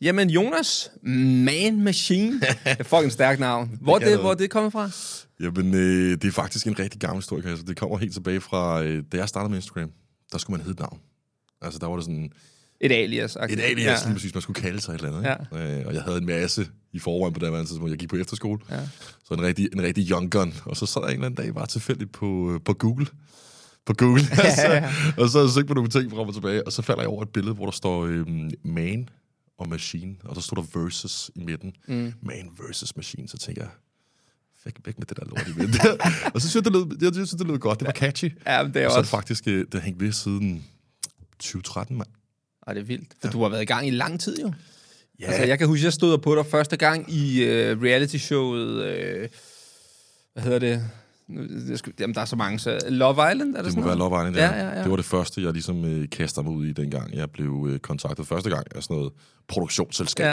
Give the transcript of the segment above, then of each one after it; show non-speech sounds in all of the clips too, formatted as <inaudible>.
Jamen, Jonas, Man Machine. Det <laughs> er fucking stærkt navn. Hvor, det, noget. hvor det kommet fra? Jamen, øh, det er faktisk en rigtig gammel historie, altså. Det kommer helt tilbage fra, øh, da jeg startede med Instagram. Der skulle man hedde et navn. Altså, der var det sådan Et alias. et alias, ja. lige præcis, man skulle kalde sig et eller andet. Ikke? Øh, og jeg havde en masse i forvejen på det andet tidspunkt. Jeg gik på efterskole. Ja. Så en rigtig, en rigtig young gun. Og så sad jeg en eller anden dag bare tilfældigt på, øh, på Google. På Google. <laughs> ja. og så havde jeg søgt på nogle ting frem og tilbage. Og så falder jeg over et billede, hvor der står øh, man og machine. Og så stod der versus i midten. Mm. Man versus machine. Så tænker jeg, væk, væk med det der lort i midten. <laughs> og så synes jeg, det lød, jeg synes, det lød godt. Det var catchy. Ja, men det er og så det også... faktisk, øh, det har hængt ved siden 2013, mand. Ej, det er vildt. For ja. du har været i gang i lang tid, jo. Ja. Altså, jeg kan huske, jeg stod på dig første gang i uh, reality-showet... Uh, hvad hedder det? Nu- Jeg skulle, jamen, der er så mange. Så Love Island, er det, Det sådan må være noget? Love Island, Ja, ja. ja, ja. Det var det første, jeg ligesom øh, kaster mig ud i, dengang jeg blev øh, kontaktet første gang af sådan noget produktionsselskab.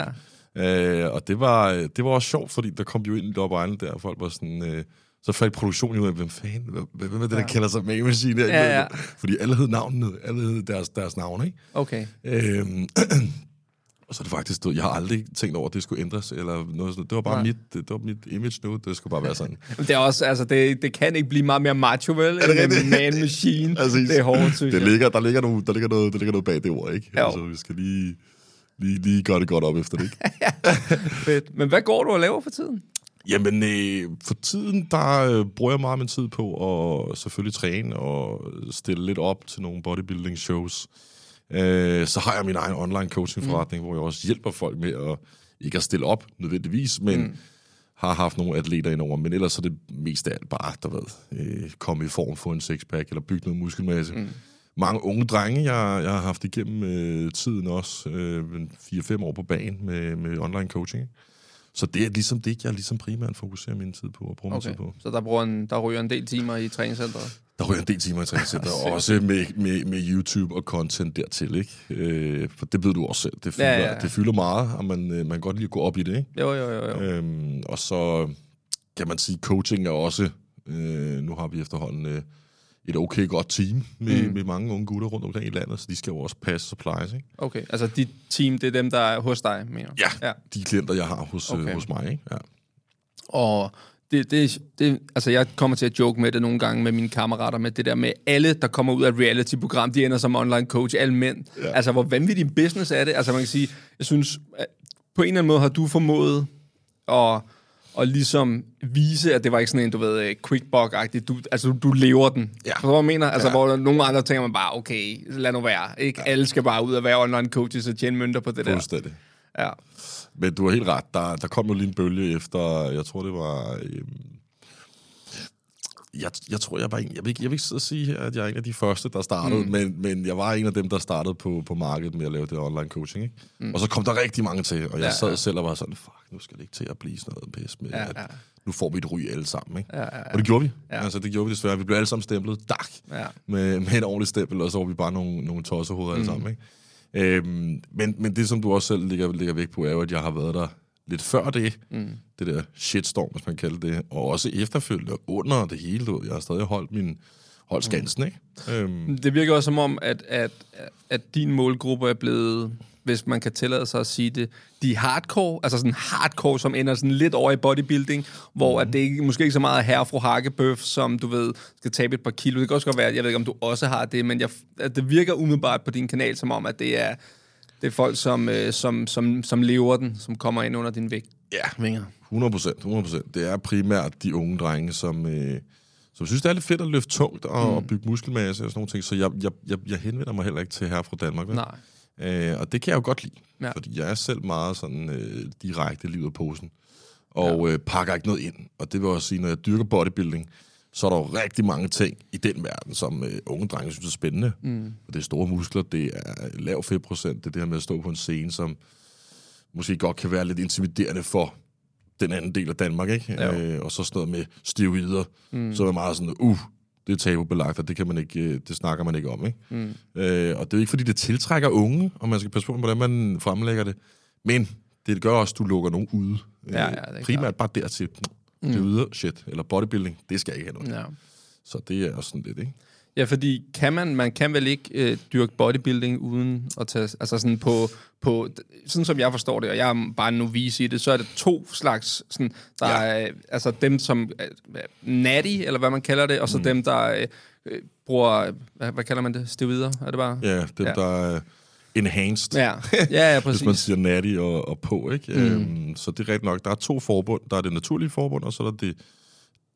Ja. Øh, og det var, øh, det var også sjovt, fordi der kom jo ind i Love Island der, og folk var sådan... Øh, så faldt produktionen ud af, hvem fanden, hvem, er det, der ja. kalder sig Mage Machine her? Ja, ja. Fordi alle hed navnene, alle hed deres, deres navn, ikke? Okay. Øhm, <clears throat> og så er det faktisk, du- jeg har aldrig tænkt over, at det skulle ændres, eller noget sådan. Det var bare mit, det, det var mit image nu, det skulle bare være sådan. <laughs> Det er også, altså, det, det kan ikke blive meget mere macho, vel? det end rigtigt? en man machine. <laughs> Altså, det er hårdt, synes det ligger, der, ligger nogle, der, ligger noget, der ligger noget bag det ord, ikke? Jo. Altså, vi skal lige, lige, lige gøre det godt op efter det, ikke? <laughs> Fedt. Men hvad går du og laver for tiden? Jamen, øh, for tiden, der øh, bruger jeg meget min tid på at selvfølgelig træne og stille lidt op til nogle bodybuilding shows. Øh, så har jeg min egen online coaching forretning, mm. hvor jeg også hjælper folk med at ikke at stille op nødvendigvis, men mm. har haft nogle atleter indover. Men ellers er det mest af alt bare, der ved, øh, komme i form, få en sixpack eller bygge noget muskelmasse. Mm. Mange unge drenge, jeg, jeg har haft igennem øh, tiden også, øh, 4-5 år på banen med, med online coaching. Så det er ligesom det, jeg ligesom primært fokuserer min tid på og bruger okay. min tid på. Så der, bruger en, der ryger en del timer i træningscenteret? Der ryger en del timer i træningscenter, <laughs> også med, med, med YouTube og content dertil, ikke? Øh, for det ved du også selv. Det fylder, Ja, ja, ja. Det fylder meget, og man, øh, man kan godt lide at gå op i det, ikke? Jo, jo, jo. jo. Øhm, og så kan man sige, coaching er også... Øh, nu har vi efterhånden øh, et okay godt team med, mm. med mange unge gutter rundt omkring i landet, så de skal jo også passe supplies, ikke? Okay, altså dit team, det er dem, der er hos dig, mener du? Ja, ja. de klienter, jeg har hos, okay. Okay. øh, hos mig, ikke? Ja. Og det, det, det, altså jeg kommer til at joke med det nogle gange med mine kammerater, med det der med alle, der kommer ud af et reality-program, de ender som online coach, alle mænd. Ja. Altså, hvor vanvittig en business er det? Altså, man kan sige, jeg synes, på en eller anden måde har du formået at, at ligesom vise, at det var ikke sådan en, du ved, øh, quickbuck-agtig. Du, altså, du, lever den. Ja. Forstår du, mener? Altså, Ja. hvor nogle andre tænker man bare, okay, lad nu være. Ikke? Ja. Alle skal bare ud og være online coaches og tjene mønter på det der. Fuldstændig. Ja. Men du har helt ret. Der, der kom jo lige en bølge efter, jeg tror det var... Øhm, jeg, jeg tror, jeg var en... Jeg vil, ikke, jeg vil ikke sidde og sige her, at jeg er en af de første, der startede, mm. men, men jeg var en af dem, der startede på, på markedet med at lave det online coaching. Ikke? Mm. Og så kom der rigtig mange til, og jeg Ja, sad ja. selv og var sådan, fuck, nu skal det ikke til at blive sådan noget pis med, Ja, at ja. nu får vi et ry alle sammen. Ikke? Ja, ja, ja. Og det gjorde vi. Ja. Altså, det gjorde vi desværre. Vi blev alle sammen stemplet, dak, Ja. med, med et ordentligt stempel, og så var vi bare nogle, nogle tossehoveder mm. alle sammen. Ikke? Øhm, men, men det, som du også selv ligger, ligger væk på, er jo, at jeg har været der lidt før det, mm. det der shitstorm, hvis man kalder det, og også efterfølgende, under det hele, du jeg har stadig holdt min holdt skansen, ikke? Øhm, Det virker også som om, at, at, at din målgruppe er blevet, hvis man kan tillade sig at sige det, de hardcore, altså sådan hardcore, som ender sådan lidt over i bodybuilding, hvor mm. at det ikke, måske ikke så meget er herre fru hakkebøf, som du ved, skal tabe et par kilo. Det kan også godt være, jeg ved ikke, om du også har det, men jeg, at det virker umiddelbart på din kanal, som om, at det er, det er folk, som, øh, som, som, som lever den, som kommer ind under din vægt. ja, Vinger. 100 procent, 100 procent. Det er primært de unge drenge, som, øh, som synes, det er lidt fedt at løfte tungt og, mm. og bygge muskelmasse og sådan nogle ting, så jeg, jeg, jeg, jeg henvender mig heller ikke til her fra Danmark. Vel? Nej. Øh, og det kan jeg jo godt lide, Ja. fordi jeg er selv meget sådan øh, direkte livet af posen, og ja. øh, pakker ikke noget ind. Og det vil også sige, når jeg dyrker bodybuilding, så er der jo rigtig mange ting i den verden, som øh, unge drenge synes er spændende. Mm. Og det er store muskler, det er lav fedtprocent, det er det her med at stå på en scene, som måske godt kan være lidt intimiderende for den anden del af Danmark, ikke? Øh, og så sådan noget med steroider, mm. så er det meget sådan, uh, det er tabubelagt, og det, kan man ikke, øh, det snakker man ikke om, ikke? Mm. Øh, og det er jo ikke, fordi det tiltrækker unge, og man skal passe på, hvordan man fremlægger det, men det gør også, at du lukker nogen ude. Ja, ja, det er Øh, Primært bare dertil. Mm. Det er ude, shit, eller bodybuilding, det skal jeg ikke have noget. Ja. Så det er også sådan lidt, ikke? Ja, fordi kan man, man kan vel ikke øh, dyrke bodybuilding uden at tage, altså sådan på, på, sådan som jeg forstår det, og jeg er bare en novice i det, så er det to slags, sådan, der Ja. er altså dem som er natty, eller hvad man kalder det, og så mm. dem, der øh, øh, bruger, hvad, hvad kalder man det, steroider, er det bare? Ja, dem, Ja. der er enhanced. Ja, ja, ja <laughs> hvis man præcis. siger natty og, og på, ikke? Mm. Øhm, så det er rigtigt nok. Der er to forbund. Der er det naturlige forbund, og så er der det,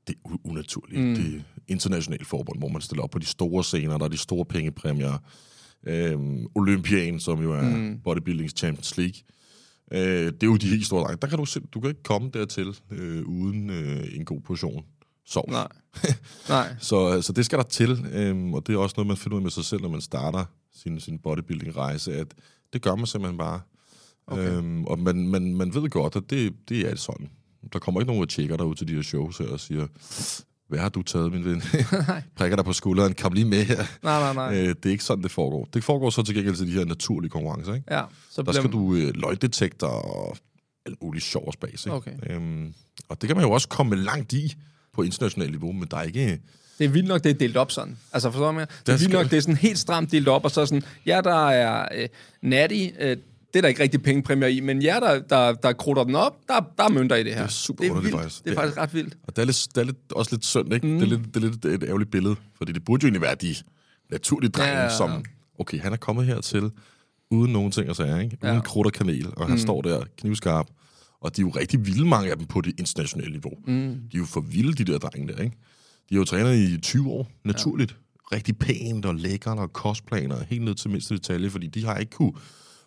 det unaturlige, mm. det internationale forbund, hvor man stiller op på de store scener, der er de store pengepræmier. Øhm, Olympiaden, som jo er mm. Bodybuildings Champions League. Øh, det er jo de helt store drenge. Der kan du, du kan ikke komme dertil øh, uden øh, en god portion sovs. Nej. <laughs> Nej. Så, så det skal der til, øhm, og det er også noget, man finder ud af med sig selv, når man starter sin, sin bodybuilding-rejse, at det gør man simpelthen bare. Okay. Øhm, og man, man, man ved godt, at det, det er sådan. Der kommer ikke nogen og tjekker dig ud til de her shows her og siger, hvad har du taget, min ven? <laughs> Prikker dig på skulderen, kom lige med her. Nej, nej, nej. Øh, det er ikke sådan, det foregår. Det foregår så til gengæld til de her naturlige konkurrencer, ikke? Ja, så Der skal du øh, løgdetektor og alt muligt sjov og spas, ikke? Okay. Øhm, og det kan man jo også komme langt i på internationalt niveau, men der er ikke... Det er vildt nok, det er delt op sådan. Altså, forstår du mig? Det er vildt nok, det er sådan helt stramt delt op, og så sådan, ja, der er øh, natty, øh, det er der ikke rigtig pengepræmier i, men jer, der, der, der krutter den op, der, der er mønter i det her. Det er super det er underligt, vildt. faktisk. Det er er- faktisk ret vildt. Og det er, lidt, det er lidt, også lidt synd, ikke? Mm. Det, er lidt, det er lidt et ærgerligt billede, fordi det burde jo egentlig være de naturlige drenge, Ja, som, okay, han er kommet hertil uden nogen ting at sige, ikke? Uden Ja. krudt og kanel, og han mm. står der knivskarp. Og de er jo rigtig vilde, mange af dem, på det internationale niveau. Mm. De er jo for vilde, de der drenge der, ikke? De har jo trænet i 20 år, naturligt. Ja. Rigtig pænt og lækkert og kostplaner, helt ned til mindste detalje, fordi de har ikke kunne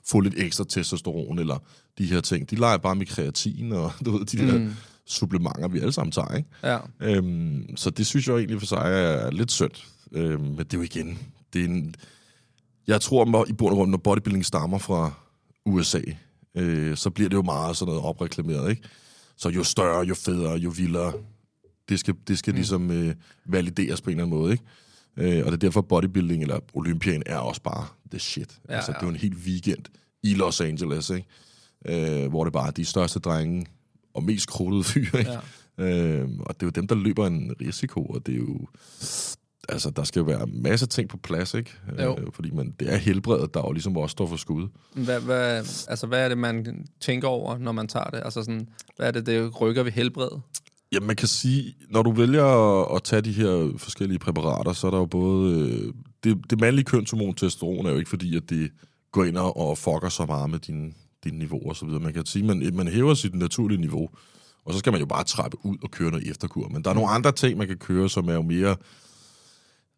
få lidt ekstra testosteron eller de her ting. De leger bare med kreatin og <laughs> du ved, de der supplementer, vi alle sammen tager, ikke? Ja. Øhm, så det synes jeg egentlig for sig er lidt synd. Øhm, men det er jo igen... Det er en, jeg tror, at i bund og grund, når bodybuilding stammer fra USA, øh, så bliver det jo meget sådan noget opreklameret, ikke? Så jo større, jo federe, jo vildere. Det skal, det skal mm. ligesom øh, valideres på en eller anden måde, ikke? Øh, og det er derfor, bodybuilding eller Olympian er også bare the shit. Ja, altså, ja. det er jo en helt weekend i Los Angeles, ikke? Øh, hvor det bare er de største drenge og mest krudtede fyre, ikke? Ja. Øh, og det er jo dem, der løber en risiko, og det er jo... Altså, der skal jo være en masse ting på plads, ikke? Jo. Øh, fordi man, det er helbredet, der jo ligesom også står for skud. Hvad, hvad, altså, hvad er det, man tænker over, når man tager det? Altså sådan, hvad er det, det rykker ved helbredet? Ja, man kan sige, når du vælger at, tage de her forskellige præparater, så er der jo både... Øh, det, det mandlige kønshormon testosteron er jo ikke fordi, at det går ind og, fucker så meget med dine, dine niveauer og så videre. Man kan sige, man, man hæver sit naturlige niveau, og så skal man jo bare trappe ud og køre noget efterkur. Men der er nogle andre ting, man kan køre, som er jo mere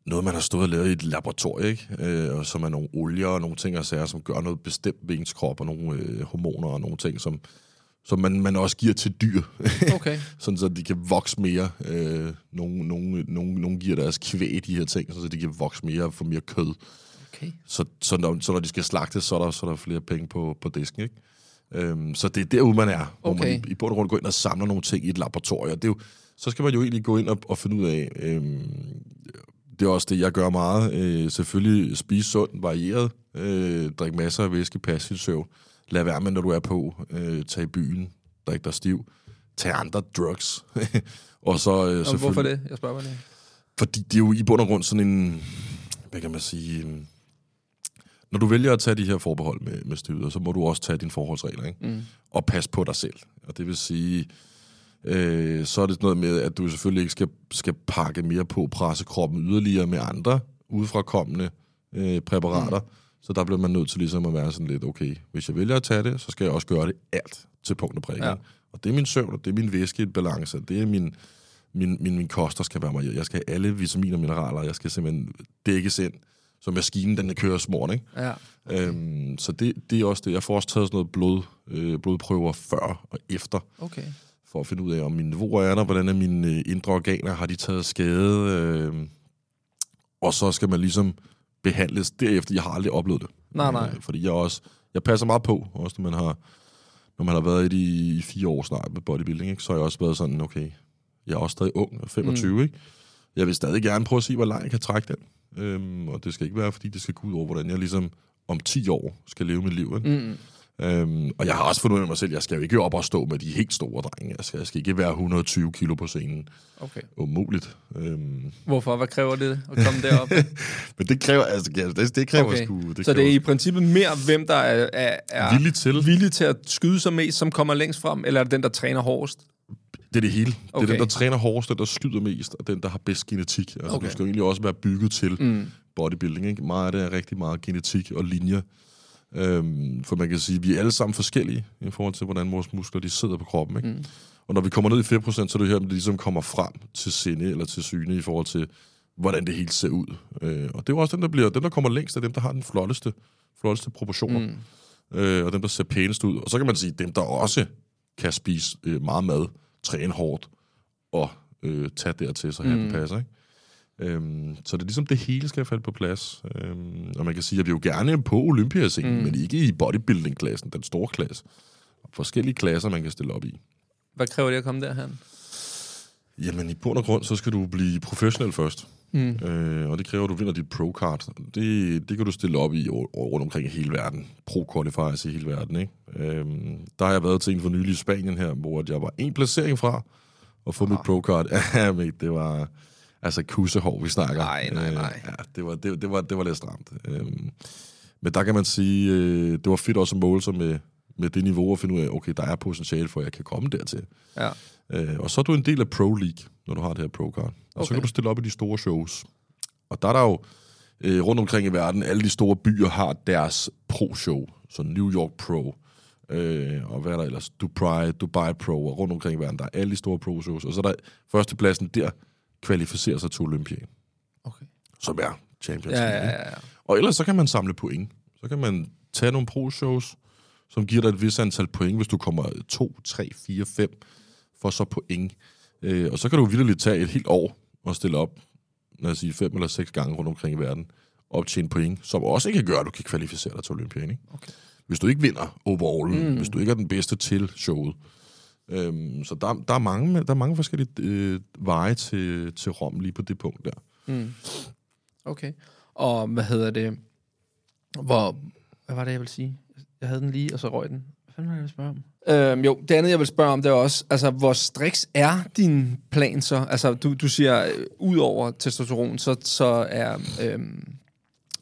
noget, man har stået og lavet i et laboratorium, ikke? Øh, og som er nogle olier og nogle ting og sager, som gør noget bestemt ved ens krop, og nogle øh, hormoner og nogle ting, som, som man, man også giver til dyr. <laughs> Okay. sådan så de kan vokse mere. Øh, nogle, nogle, nogle, nogle giver deres kvæg de her ting, så de kan vokse mere og få mere kød. okay. Så, så, når, så når de skal slagtes, så er der, så er der flere penge på, på disken. Ikke? Øhm, så det er derude, man er. Hvor Okay. man i, i bund og grund går ind og samler nogle ting i et laboratorium. Det er jo, så skal man jo egentlig gå ind og, og finde ud af... Øhm, det er også det, jeg gør meget. Øh, selvfølgelig spise sundt, varieret. Øh, drik masser af væske, pas sit søvn. Lad være med, når du er på. Øh, tag i byen. Drik dig stiv. Tag andre drugs. <laughs> og så øh, Og hvorfor det? Jeg spørger bare det. fordi det er jo i bund og grund sådan en, hvad kan man sige, når du vælger at tage de her forbehold med, med styret, så må du også tage dine forholdsregler, ikke? Mm. Og passe på dig selv. Og det vil sige, øh, så er det noget med, at du selvfølgelig ikke skal, skal pakke mere på, presse kroppen yderligere med andre udefrakommende øh, præparater. Mm. Så der bliver man nødt til ligesom at være sådan lidt, okay, hvis jeg vælger at tage det, så skal jeg også gøre det alt til punkt og prikke. Ja. Og det er min søvn, og det er min væske i et balance, og det er min, min, min, min koster skal være mig. Jeg skal have alle vitaminer og mineraler, jeg skal simpelthen dækkes ind, så maskinen den kører smort, ikke? Ja. Øhm, så det, det er også det. Jeg får også taget sådan noget blod, øh, blodprøver før og efter, Okay. for at finde ud af, om mine niveauer er der, hvordan er mine øh, indre organer, har de taget skade, øh, og så skal man ligesom behandles derefter. Jeg har aldrig oplevet det. Nej, nej. Øh, fordi jeg også, jeg passer meget på, også når man har, når man har været i det i, i fire år snart med bodybuilding, ikke? så har jeg også været sådan, okay, jeg er også stadig ung, 25, mm. ikke? Jeg vil stadig gerne prøve at se, hvor langt jeg kan trække den. Øhm, og det skal ikke være, fordi det skal gå ud over, hvordan jeg ligesom om 10 år skal leve mit liv. Ikke? Mm. Øhm, og jeg har også fundet ud af mig selv, jeg skal jo ikke op og stå med de helt store drenge. Jeg skal, jeg skal ikke være 120 kilo på scenen. Okay. Umuligt. Øhm, Hvorfor? Hvad kræver det at komme derop? <laughs> men det kræver, altså, det, det kræver Okay. sgu... Det så det er kræver i princippet mere, hvem der er, er, er Villig til. villig til at skyde sig mest, som kommer længst frem, eller er det den, der træner hårdest? Det er det hele. Det er Okay. den, der træner hårdest, den, der skyder mest, og den, der har bedst genetik. Altså, Okay. okay. Du skal jo egentlig også være bygget til mm. bodybuilding. Ikke? Meget af det er rigtig meget genetik og linjer. Øhm, for man kan sige, at vi er alle sammen forskellige i forhold til, hvordan vores muskler de sidder på kroppen. Ikke? Mm. Og når vi kommer ned i 4%, så er det her, at det ligesom kommer frem til sinde eller til syne i forhold til, hvordan det hele ser ud. Øh, og det er jo også dem, der, bliver, dem, der kommer længst, er dem, der har den flotteste, flotteste proportioner. Mm. Øh, og dem, der ser pænest ud. Og så kan man sige, dem, der også kan spise øh, meget mad, træne hårdt og øh, tage dertil, så hatten mm. passer. Ikke? Øhm, så det er ligesom, det hele skal falde på plads. Øhm, og man kan sige, at vi jo gerne på Olympiascenen, mm. men ikke i bodybuilding-klassen, den store klasse. Forskellige klasser, man kan stille op i. Hvad kræver det at komme derhen? Jamen, i bund og grund, så skal du blive professionel først. Mm. Øh, og det kræver, at du vinder dit pro-card. Det, det kan du stille op i rundt omkring i hele verden. Pro-qualifiers i hele verden, ikke? Øhm, der har jeg været til en for nylig i Spanien her, hvor jeg var en placering fra at få mit pro-card. <laughs> Ja, det var altså kussehår, vi snakker. Nej, nej, nej. Øh, ja, det var, det, det, var, det var lidt stramt. Øhm, men der kan man sige, øh, det var fedt også at måle sig med, med det niveau og finde ud af, okay, der er potentiale for, at jeg kan komme dertil. Ja. Øh, og så er du en del af Pro League, når du har det her Pro-card. Og okay. så kan du stille op i de store shows. Og der er der jo øh, rundt omkring i verden, alle de store byer har deres pro-show. Så New York Pro, øh, og hvad er der ellers? Dubai, Dubai Pro, og rundt omkring i verden, der er alle de store pro-shows. Og så er der førstepladsen der, kvalificerer sig til Olympiaden, Okay. som er Champions Ja, League. ja, ikke? ja, ja. Og ellers så kan man samle point. Så kan man tage nogle pro-shows, som giver dig et vis antal point, hvis du kommer 2, 3, 4, 5, for så point. Øh, og så kan du vildt tage et helt år og stille op, lad os sige, fem eller seks gange rundt omkring i verden, optjene point, som også kan gøre, at du kan kvalificere dig til Olympien. Ikke? Okay. Hvis du ikke vinder overallen, mm. hvis du ikke er den bedste til showet. Øhm, så der, der, er mange, der er mange forskellige øh, veje til, til Rom lige på det punkt der. Okay. Og hvad hedder det? Hvor... Hvad var det, jeg ville sige? Jeg havde den lige, og så røg den. Hvad fanden var det, jeg spørge om? Øhm, jo, det andet, jeg vil spørge om, det er også, altså, hvor striks er din plan så? Altså, du, du siger, øh, ud over testosteron, så, så er... Øhm,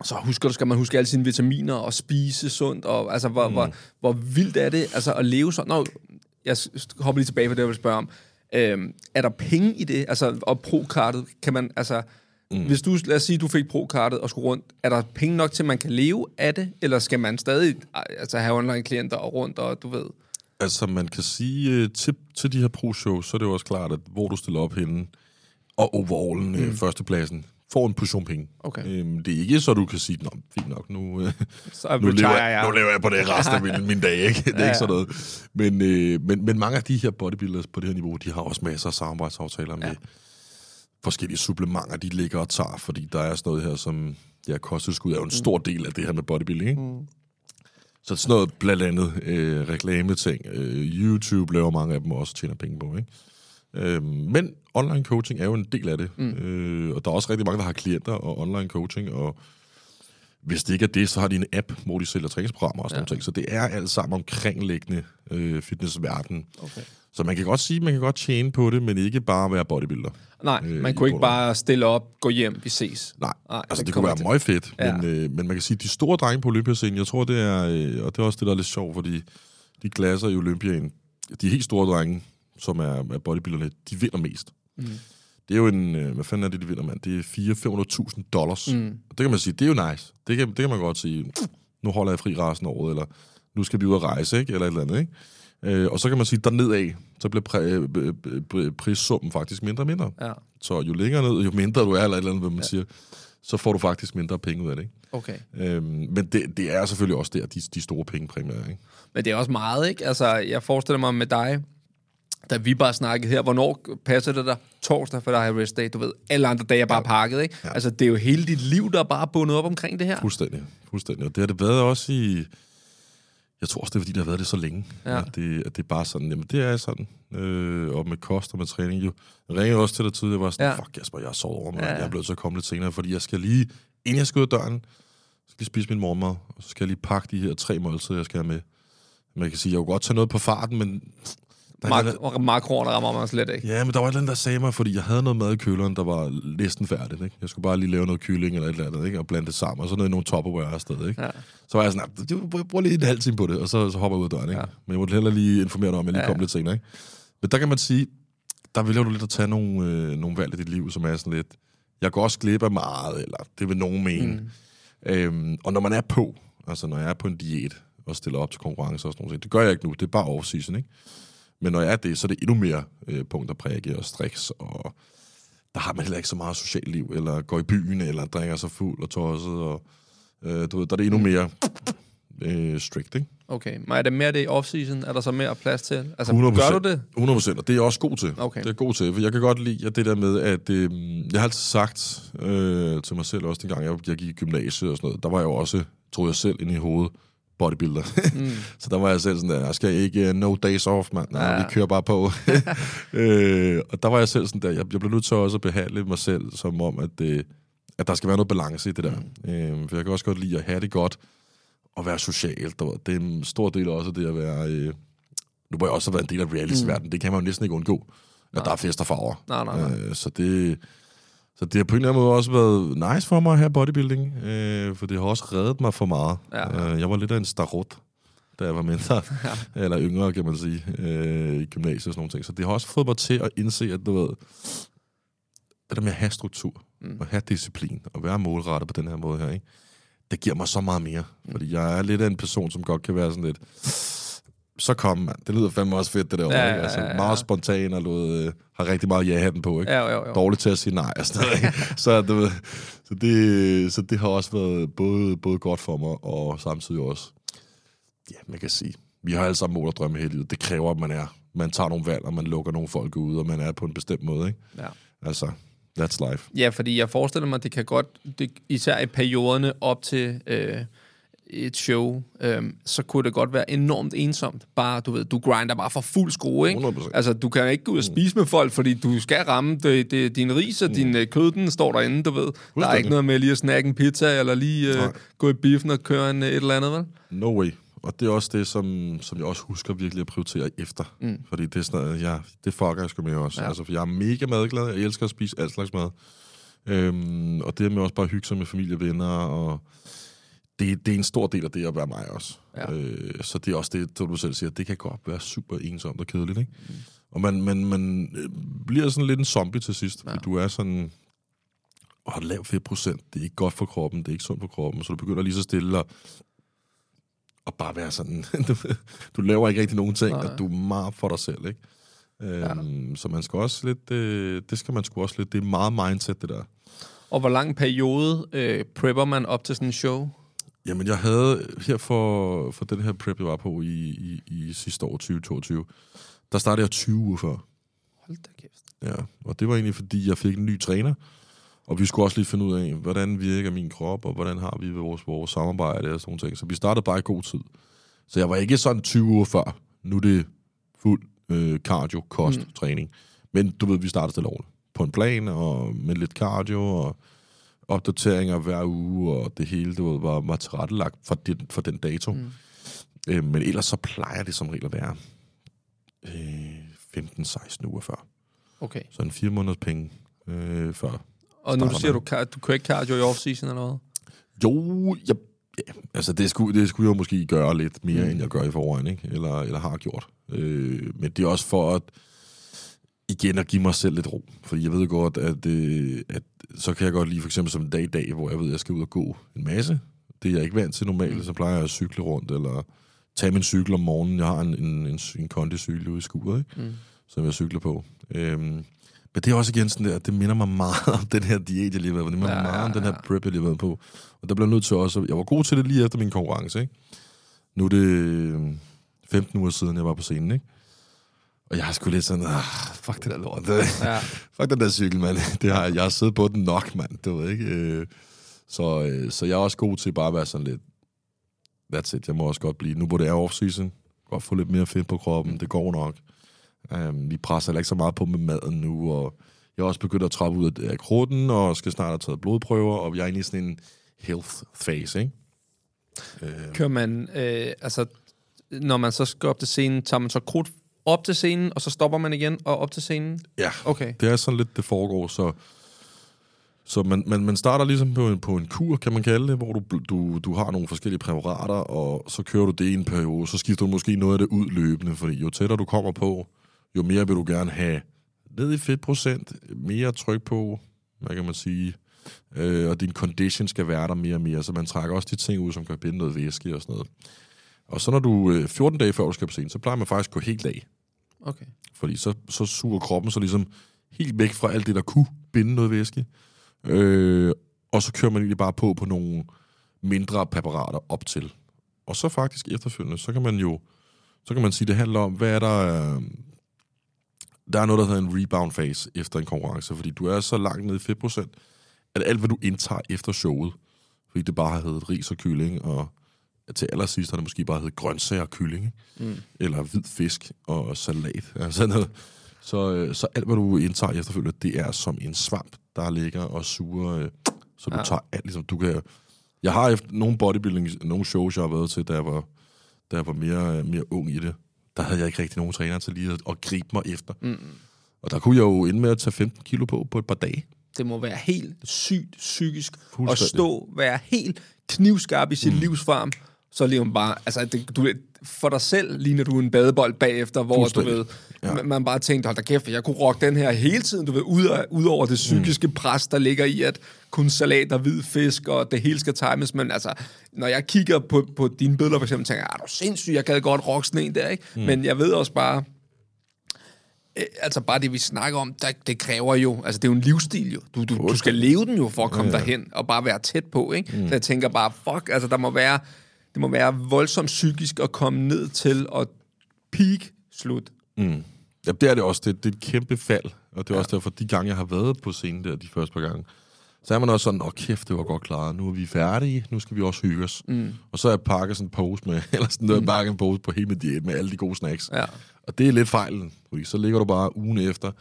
så husker du, skal man huske alle sine vitaminer og spise sundt, og altså, hvor, mm. hvor, hvor vildt er det altså, at leve sådan? Nå, jeg hopper lige tilbage på det, jeg vil spørge om. Øhm, er der penge i det? Altså, og pro-kartet, kan man, altså, mm. hvis du, lad os sige, du fik pro-kartet og skulle rundt, er der penge nok til, at man kan leve af det, eller skal man stadig altså, have online-klienter og rundt, og du ved? Altså, man kan sige øh, til, til de her pro-shows, så er det jo også klart, at hvor du stiller op henne, og overallen, mm. førstepladsen, får en portion penge. Okay. Øhm, det er ikke så, du kan sige, Nå, fint nok, nu, øh, Så nu, lever, jeg, jeg. nu lever jeg på det resten af min, <laughs> min dag, ikke? Det er Ja, ikke sådan noget. Men, øh, men, men mange af de her bodybuilders på det her niveau, de har også masser af samarbejdsaftaler med forskellige supplementer, de ligger og tager, fordi der er sådan noget her, som ja, kosttilskud er jo en stor del af det her med bodybuilding, ikke? Mm. Så sådan noget blandt andet øh, reklameting. Øh, YouTube laver mange af dem også tjener penge på, ikke? Øh, men online coaching er jo en del af det. Mm. Øh, og der er også rigtig mange, der har klienter og online coaching, og hvis det ikke er det, så har de en app, hvor de sælger træningsprogrammer og sådan ja. ting. Så det er alt sammen omkringliggende øh, fitnessverden. Okay. Så man kan godt sige, at man kan godt tjene på det, men ikke bare være bodybuilder. Nej, Øh, man kunne ikke bare stille op, gå hjem, vi ses. Nej, Nej, altså det kunne være meget fedt, Ja. men, øh, men man kan sige, at de store drenge på Olympiascenen, jeg tror, det er, øh, og det er også det, der er lidt sjovt, fordi de klasser i Olympiaden, de helt store drenge, som er, er bodybuilderne, de vinder mest. Mm. Det er jo en, øh, hvad fanden er det, de vinder, mand? Det er 400-500.000 dollars. Mm. Og det kan man sige, det er jo nice. Det kan, det kan man godt sige, nu holder jeg fri resten af året, eller nu skal vi ud og rejse, ikke? eller et eller andet. Ikke? Øh, og så kan man sige, dernede af, så bliver præ, øh, øh, prissummen faktisk mindre og mindre. Ja, Så jo længere ned, jo mindre du er, eller et eller andet, hvad man ja. siger, så får du faktisk mindre penge ud af det. Ikke? okay. Øhm, men det, det er selvfølgelig også der, de, de store pengepræmier er. Ikke? Men det er også meget, ikke? Altså, jeg forestiller mig med dig, da vi bare snakkede her, hvornår passer det der? Torsdag, for der er rest day, du ved. Alle andre dage er bare pakket, ikke? Ja. Altså, det er jo hele dit liv, der er bare bundet op omkring det her. Fuldstændig. Fuldstændig. Og det har det været også i... Jeg tror også, det er, fordi det har været det så længe. Ja. At, det, at det er bare sådan, jamen det er sådan. Øh, og med kost og med træning. Jo. Jeg ringede også til dig tidligere, jeg var sådan, Ja. ja. fuck Jasper, jeg har sovet over mig. Ja, Ja, ja. Jeg er blevet til at komme lidt senere, fordi jeg skal lige, inden jeg skal ud af døren, skal jeg spise min mormad, og så skal jeg lige pakke de her tre måltider, jeg skal have med. Man kan sige, jeg kunne godt tage noget på farten, men... Der er Mak- makroerne rammer mig slet ikke. Ja, men der var et eller andet, der sagde mig, fordi jeg havde noget mad i køleren, der var næsten færdigt. Ikke? Jeg skulle bare lige lave noget kylling eller et eller andet, ikke? og blande det sammen, og så noget i nogle topperware afsted. Ikke? Ja. Så var jeg sådan, "Ah, du brug- brug lige en halv time på det, og så, så hopper jeg ud af døren. Ikke? Ja. Men jeg måtte heller lige informere dig om, at jeg lige Ja, kom lidt senere. Ikke? Men der kan man sige, der vælger du lidt at tage nogle, øh, nogle valg i dit liv, som er sådan lidt, jeg går også glip af meget, eller det vil nogen mene. Mm. Øhm, og når man er på, altså når jeg er på en diæt, og stiller op til konkurrence og sådan noget, det gør jeg ikke nu, det er bare off-season, ikke? Men når jeg er det, så er det endnu mere øh, punkt og prikke og striks, og der har man heller ikke så meget socialt liv, eller går i byen, eller drikker sig fuld og tosset, og øh, du ved, der er det endnu mere øh, strict, ikke? Okay, men er det mere det i off-season? Er der så mere plads til? Altså, 100%. gør du det? 100 procent, og det er jeg også god til. Okay. Det er jeg god til, for jeg kan godt lide at det der med, at øh, jeg har altid sagt øh, til mig selv også, dengang jeg, jeg gik i gymnasiet og sådan noget, der var jeg jo også, tror jeg selv, inde i hovedet, bodybuilder. Mm. <laughs> så der var jeg selv sådan der, jeg skal ikke uh, no days off, mand. Nej, Ja. vi kører bare på. <laughs> <laughs> øh, og der var jeg selv sådan der, jeg, jeg blev nødt til også at behandle mig selv som om, at, øh, at der skal være noget balance i det der. Mm. Øh, for jeg kan også godt lide at have det godt, og være social. Ved. Det er en stor del også af det at være... Øh, nu må jeg også have været en del af reality-verdenen. Mm. Det kan man jo næsten ikke undgå, at der er fest og farver. Nej, nej, nej. Øh, så det... Så det har på en eller anden måde også været nice for mig have bodybuilding, øh, for det har også reddet mig for meget. Ja. Øh, jeg var lidt af en starot, da jeg var mindre, <laughs> ja. eller yngre, kan man sige, øh, i gymnasiet og sådan nogle ting. Så det har også fået mig til at indse, at du ved, det der med at have struktur, mm. og have disciplin, og være målrettet på den her måde her, ikke? det giver mig så meget mere. Fordi jeg er lidt af en person, som godt kan være sådan lidt, så kom man. Det lyder fandme også fedt, det der. Ja, ja, ikke? Altså, ja, ja. meget spontan og lod, øh, har rigtig meget ja-hatten på. Ikke? Ja, jo, jo. Dårligt til at sige nej og sådan noget. ikke? <laughs> så, ved, så, det, så det har også været både, både godt for mig, og samtidig også, ja, man kan sige, vi har alle sammen mål og drømme hele livet. Det kræver, at man er. Man tager nogle valg, og man lukker nogle folk ud, og man er på en bestemt måde. Ikke? Ja. Altså, that's life. Ja, fordi jeg forestiller mig, at det kan godt, det, især i perioderne op til øh, et show, øh, så kunne det godt være enormt ensomt. Bare, du ved, du grinder bare for fuld skrue, ikke? 100%. Altså, du kan ikke gå ud og spise med folk, fordi du skal ramme det, det, din ris og din øh, kød, den står derinde, du ved. Der er ikke noget med lige at snakke en pizza, eller lige øh, Nej. gå i biffen og køre en, øh, et eller andet, vel? No way. Og det er også det, som, som jeg også husker virkelig at prioritere efter. Mm. Fordi det er sådan noget, ja, det fucker jeg sgu med også. Ja. Altså, for jeg er mega madglad. Jeg elsker at spise alt slags mad. Øhm, og det med også bare at hygge sig med familie og venner. Og det, det er en stor del af det at være mig også. Ja. Øh, så det er også det, du selv siger, det kan godt være super ensomt og kedeligt. Ikke? Mm. Og man, man, man øh, bliver sådan lidt en zombie til sidst. Ja. Fordi du er sådan... Og lav 4 procent, det er ikke godt for kroppen, det er ikke sundt for kroppen, så du begynder lige så stille at og bare være sådan, <laughs> du, du laver ikke rigtig nogen ting, Nej. og du er meget for dig selv, ikke? Øhm, Så man skal også lidt, øh, det skal man sgu også lidt, det er meget mindset, det der. Og hvor lang periode øh, prepper man op til sådan en show? Jamen, jeg havde her for, for den her prep, jeg var på i, i, i sidste år, 2022, der startede jeg 20 uger før. Hold da kæft. Ja, og det var egentlig, fordi jeg fik en ny træner, og vi skulle også lige finde ud af, hvordan virker min krop, og hvordan har vi vores, vores samarbejde og sådan nogle ting. Så vi startede bare i god tid. Så jeg var ikke sådan 20 uger før. Nu er det fuld øh, cardio, kost, mm. træning. Men du ved, vi startede stille roligt. På en plan, og med lidt cardio, og opdateringer hver uge, og det hele, du ved, var, var tilrettelagt for den, for den dato. Mm. Øh, men ellers så plejer det som regel at være øh, 15-16 uger før. Okay. Så en fire måneders penge øh, før. Og nu du siger, du, du kører ikke cardio i off-season eller hvad? Jo, jeg, ja, altså det skulle, det skulle jeg måske gøre lidt mere, mm. end jeg gør i forvejen, ikke? Eller, eller har gjort. Øh, men det er også for at igen at give mig selv lidt ro. Fordi jeg ved godt, at, øh, at så kan jeg godt lide for eksempel som en dag i dag, hvor jeg ved, at jeg skal ud og gå en masse. Det er jeg ikke vant til normalt, mm. så plejer jeg at cykle rundt, eller tage min cykel om morgenen. Jeg har en, en, en, en kondicykel ude i skuret, ikke? Mm. som jeg cykler på. Øhm, men det er også igen sådan der, det minder mig meget om den her diæt, jeg lige har været på. Det minder Ja, mig meget ja, om den her ja. prep, jeg lige har været på. Og der blev jeg nødt til også, jeg var god til det lige efter min konkurrence, ikke? Nu er det øh, 15 uger siden, jeg var på scenen, ikke? Og jeg har sgu lidt sådan, ah, fuck det der lort. Ja. <laughs> fuck den der cykel, mand. <laughs> Det har, jeg har siddet på den nok, mand. Du ved ikke. Øh, Så, øh, så jeg er også god til bare at være sådan lidt, that's it, jeg må også godt blive, nu hvor det er off-season, godt få lidt mere fedt på kroppen, det går nok. Um, vi presser ikke så meget på med maden nu, og jeg er også begyndt at trappe ud af krudten, og skal snart have taget blodprøver, og jeg er inde i sådan en health phase, ikke? Kører man, øh, altså, når man så skal op til scenen, tager man så krudt op til scenen, og så stopper man igen og op til scenen? Ja, Okay. det er sådan lidt, det foregår, så... Så man, man, man starter ligesom på en, på en kur, kan man kalde det, hvor du, du, du har nogle forskellige præparater, og så kører du det i en periode, så skifter du måske noget af det ud løbende, fordi jo tættere du kommer på, jo mere vil du gerne have ned i fedtprocent, mere tryk på, hvad kan man sige, øh, og din condition skal være der mere og mere, så man trækker også de ting ud, som kan binde noget væske og sådan noget. Og så når du øh, 14 dage før du skal på scenen, så plejer man faktisk at gå helt af, Okay. fordi så, så suger kroppen så ligesom helt væk fra alt det, der kunne binde noget væske. Øh, og så kører man egentlig bare på på nogle mindre præparater op til. Og så faktisk efterfølgende, så kan man jo, så kan man sige, det handler om, hvad er der... Øh, der er noget, der hedder en rebound phase efter en konkurrence, fordi du er så langt nede i fedtprocent, at alt, hvad du indtager efter showet, fordi det bare har heddet ris og kylling, og til allersidst har det måske bare heddet grøntsager og kylling, ikke? Mm. eller hvid fisk og salat. <laughs> Sådan noget. Så, øh, så alt, hvad du indtager efterfølgende, det er som en svamp, der ligger og suger. Øh, så du Ja. tager alt, ligesom du kan... Jeg har efter nogle bodybuilding, nogle shows, jeg har været til, da jeg var, da jeg var mere, øh, mere ung i det. Der havde jeg ikke rigtig nogen træner til lige at, at gribe mig efter. Mm. Og der kunne jeg jo ende med at tage 15 kilo på på et par dage. Det må være helt sygt psykisk at stå, være helt knivskarp i sin mm. livsfarm, så lige bare, altså det, du, for dig selv ligner du en badebold bagefter, hvor du ved, Ja. ja. man bare tænkte, hold da kæft, jeg kunne rocke den her hele tiden, du ved, ud, af, ud over det psykiske mm. pres, der ligger i, at kun salat og hvid fisk, og det hele skal times, men altså, når jeg kigger på, på dine billeder for eksempel, tænker jeg, er du sindssyg, jeg gad godt rocke sådan en der, ikke? Mm. Men jeg ved også bare, altså bare det, vi snakker om, der, det kræver jo, altså det er jo en livsstil jo. Du, du, du skal leve den jo for at komme ja, ja. derhen, og bare være tæt på, ikke? Mm. Så jeg tænker bare, fuck, altså der må være, det må være voldsomt psykisk at komme ned til og peak slut. Mm. Ja, det er det også. Det, det er et kæmpe fald. Og det er ja. også derfor, de gange, jeg har været på scenen der, de første par gange, så er man også sådan, åh kæft, det var godt klaret. Nu er vi færdige, nu skal vi også hygge os. Mm. Og så er jeg pakket sådan en pose med, <laughs> eller sådan noget, mm. pakket en pose på hele med diæt med alle de gode snacks. Ja. Og det er lidt fejlen, fordi så ligger du bare ugen efter,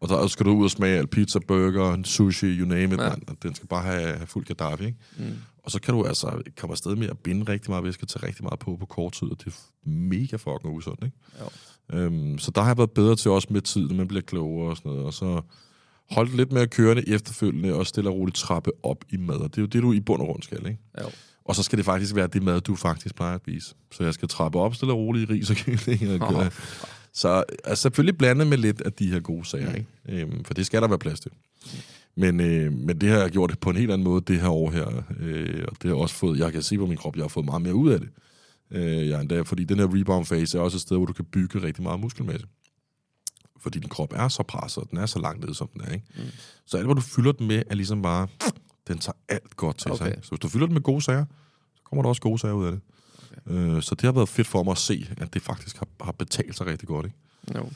og så skal du ud og smage alt pizza, burger, sushi, you name it, ja. man. Og den skal bare have, have fuld Gaddafi, ikke? Mm. Og så kan du altså komme afsted med at binde rigtig meget væske, tage rigtig meget på på kort tid, og det er mega fucking usundt, ikke? Jo. Øhm, så der har jeg været bedre til også med tid, når man bliver klogere og sådan noget, og så holdt lidt mere kørende efterfølgende, og stille og roligt trappe op i mad, og det er jo det, du i bund og grund skal, ikke? Jo. Og så skal det faktisk være det mad, du faktisk plejer at spise. Så jeg skal trappe op stille og roligt i ris og kylling. Og oh. Så altså, selvfølgelig blandet med lidt af de her gode sager, ikke? Øhm, for det skal der være plads til. Men, øh, men det har jeg gjort på en helt anden måde det her år her. Øh, og det har også fået, jeg kan se på min krop, jeg har fået meget mere ud af det. Øh, jeg endda, fordi den her rebound phase er også et sted, hvor du kan bygge rigtig meget muskelmasse. Fordi din krop er så presset, og den er så langt nede, som den er. Ikke? Mm. Så alt, hvad du fylder den med, er ligesom bare, den tager alt godt til okay. sig. Så hvis du fylder den med gode sager, så kommer der også gode sager ud af det. Okay. Øh, så det har været fedt for mig at se, at det faktisk har, har betalt sig rigtig godt. Ikke? Jo.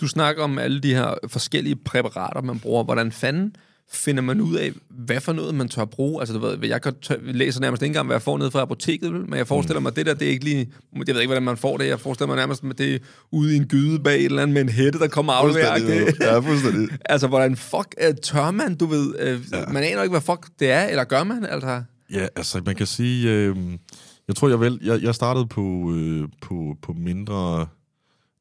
Du snakker om alle de her forskellige præparater, man bruger. Hvordan fanden finder man ud af, hvad for noget man tør bruge? Altså, du ved, jeg kan tør, læser nærmest ikke engang, hvad jeg får ned fra apoteket, men jeg forestiller mig, at det der, det er ikke lige... Jeg ved ikke, hvordan man får det. Jeg forestiller mig nærmest, at det er ude i en gyde bag et eller andet med en hætte, der kommer afleveret. Ja, fuldstændig. <laughs> altså, hvordan fuck uh, tør man, du ved? Uh, ja. Man aner ikke, hvad fuck det er, eller gør man? Altså, Ja, altså man kan sige, øh, jeg tror jeg vel, jeg, jeg startede på, øh, på, på mindre,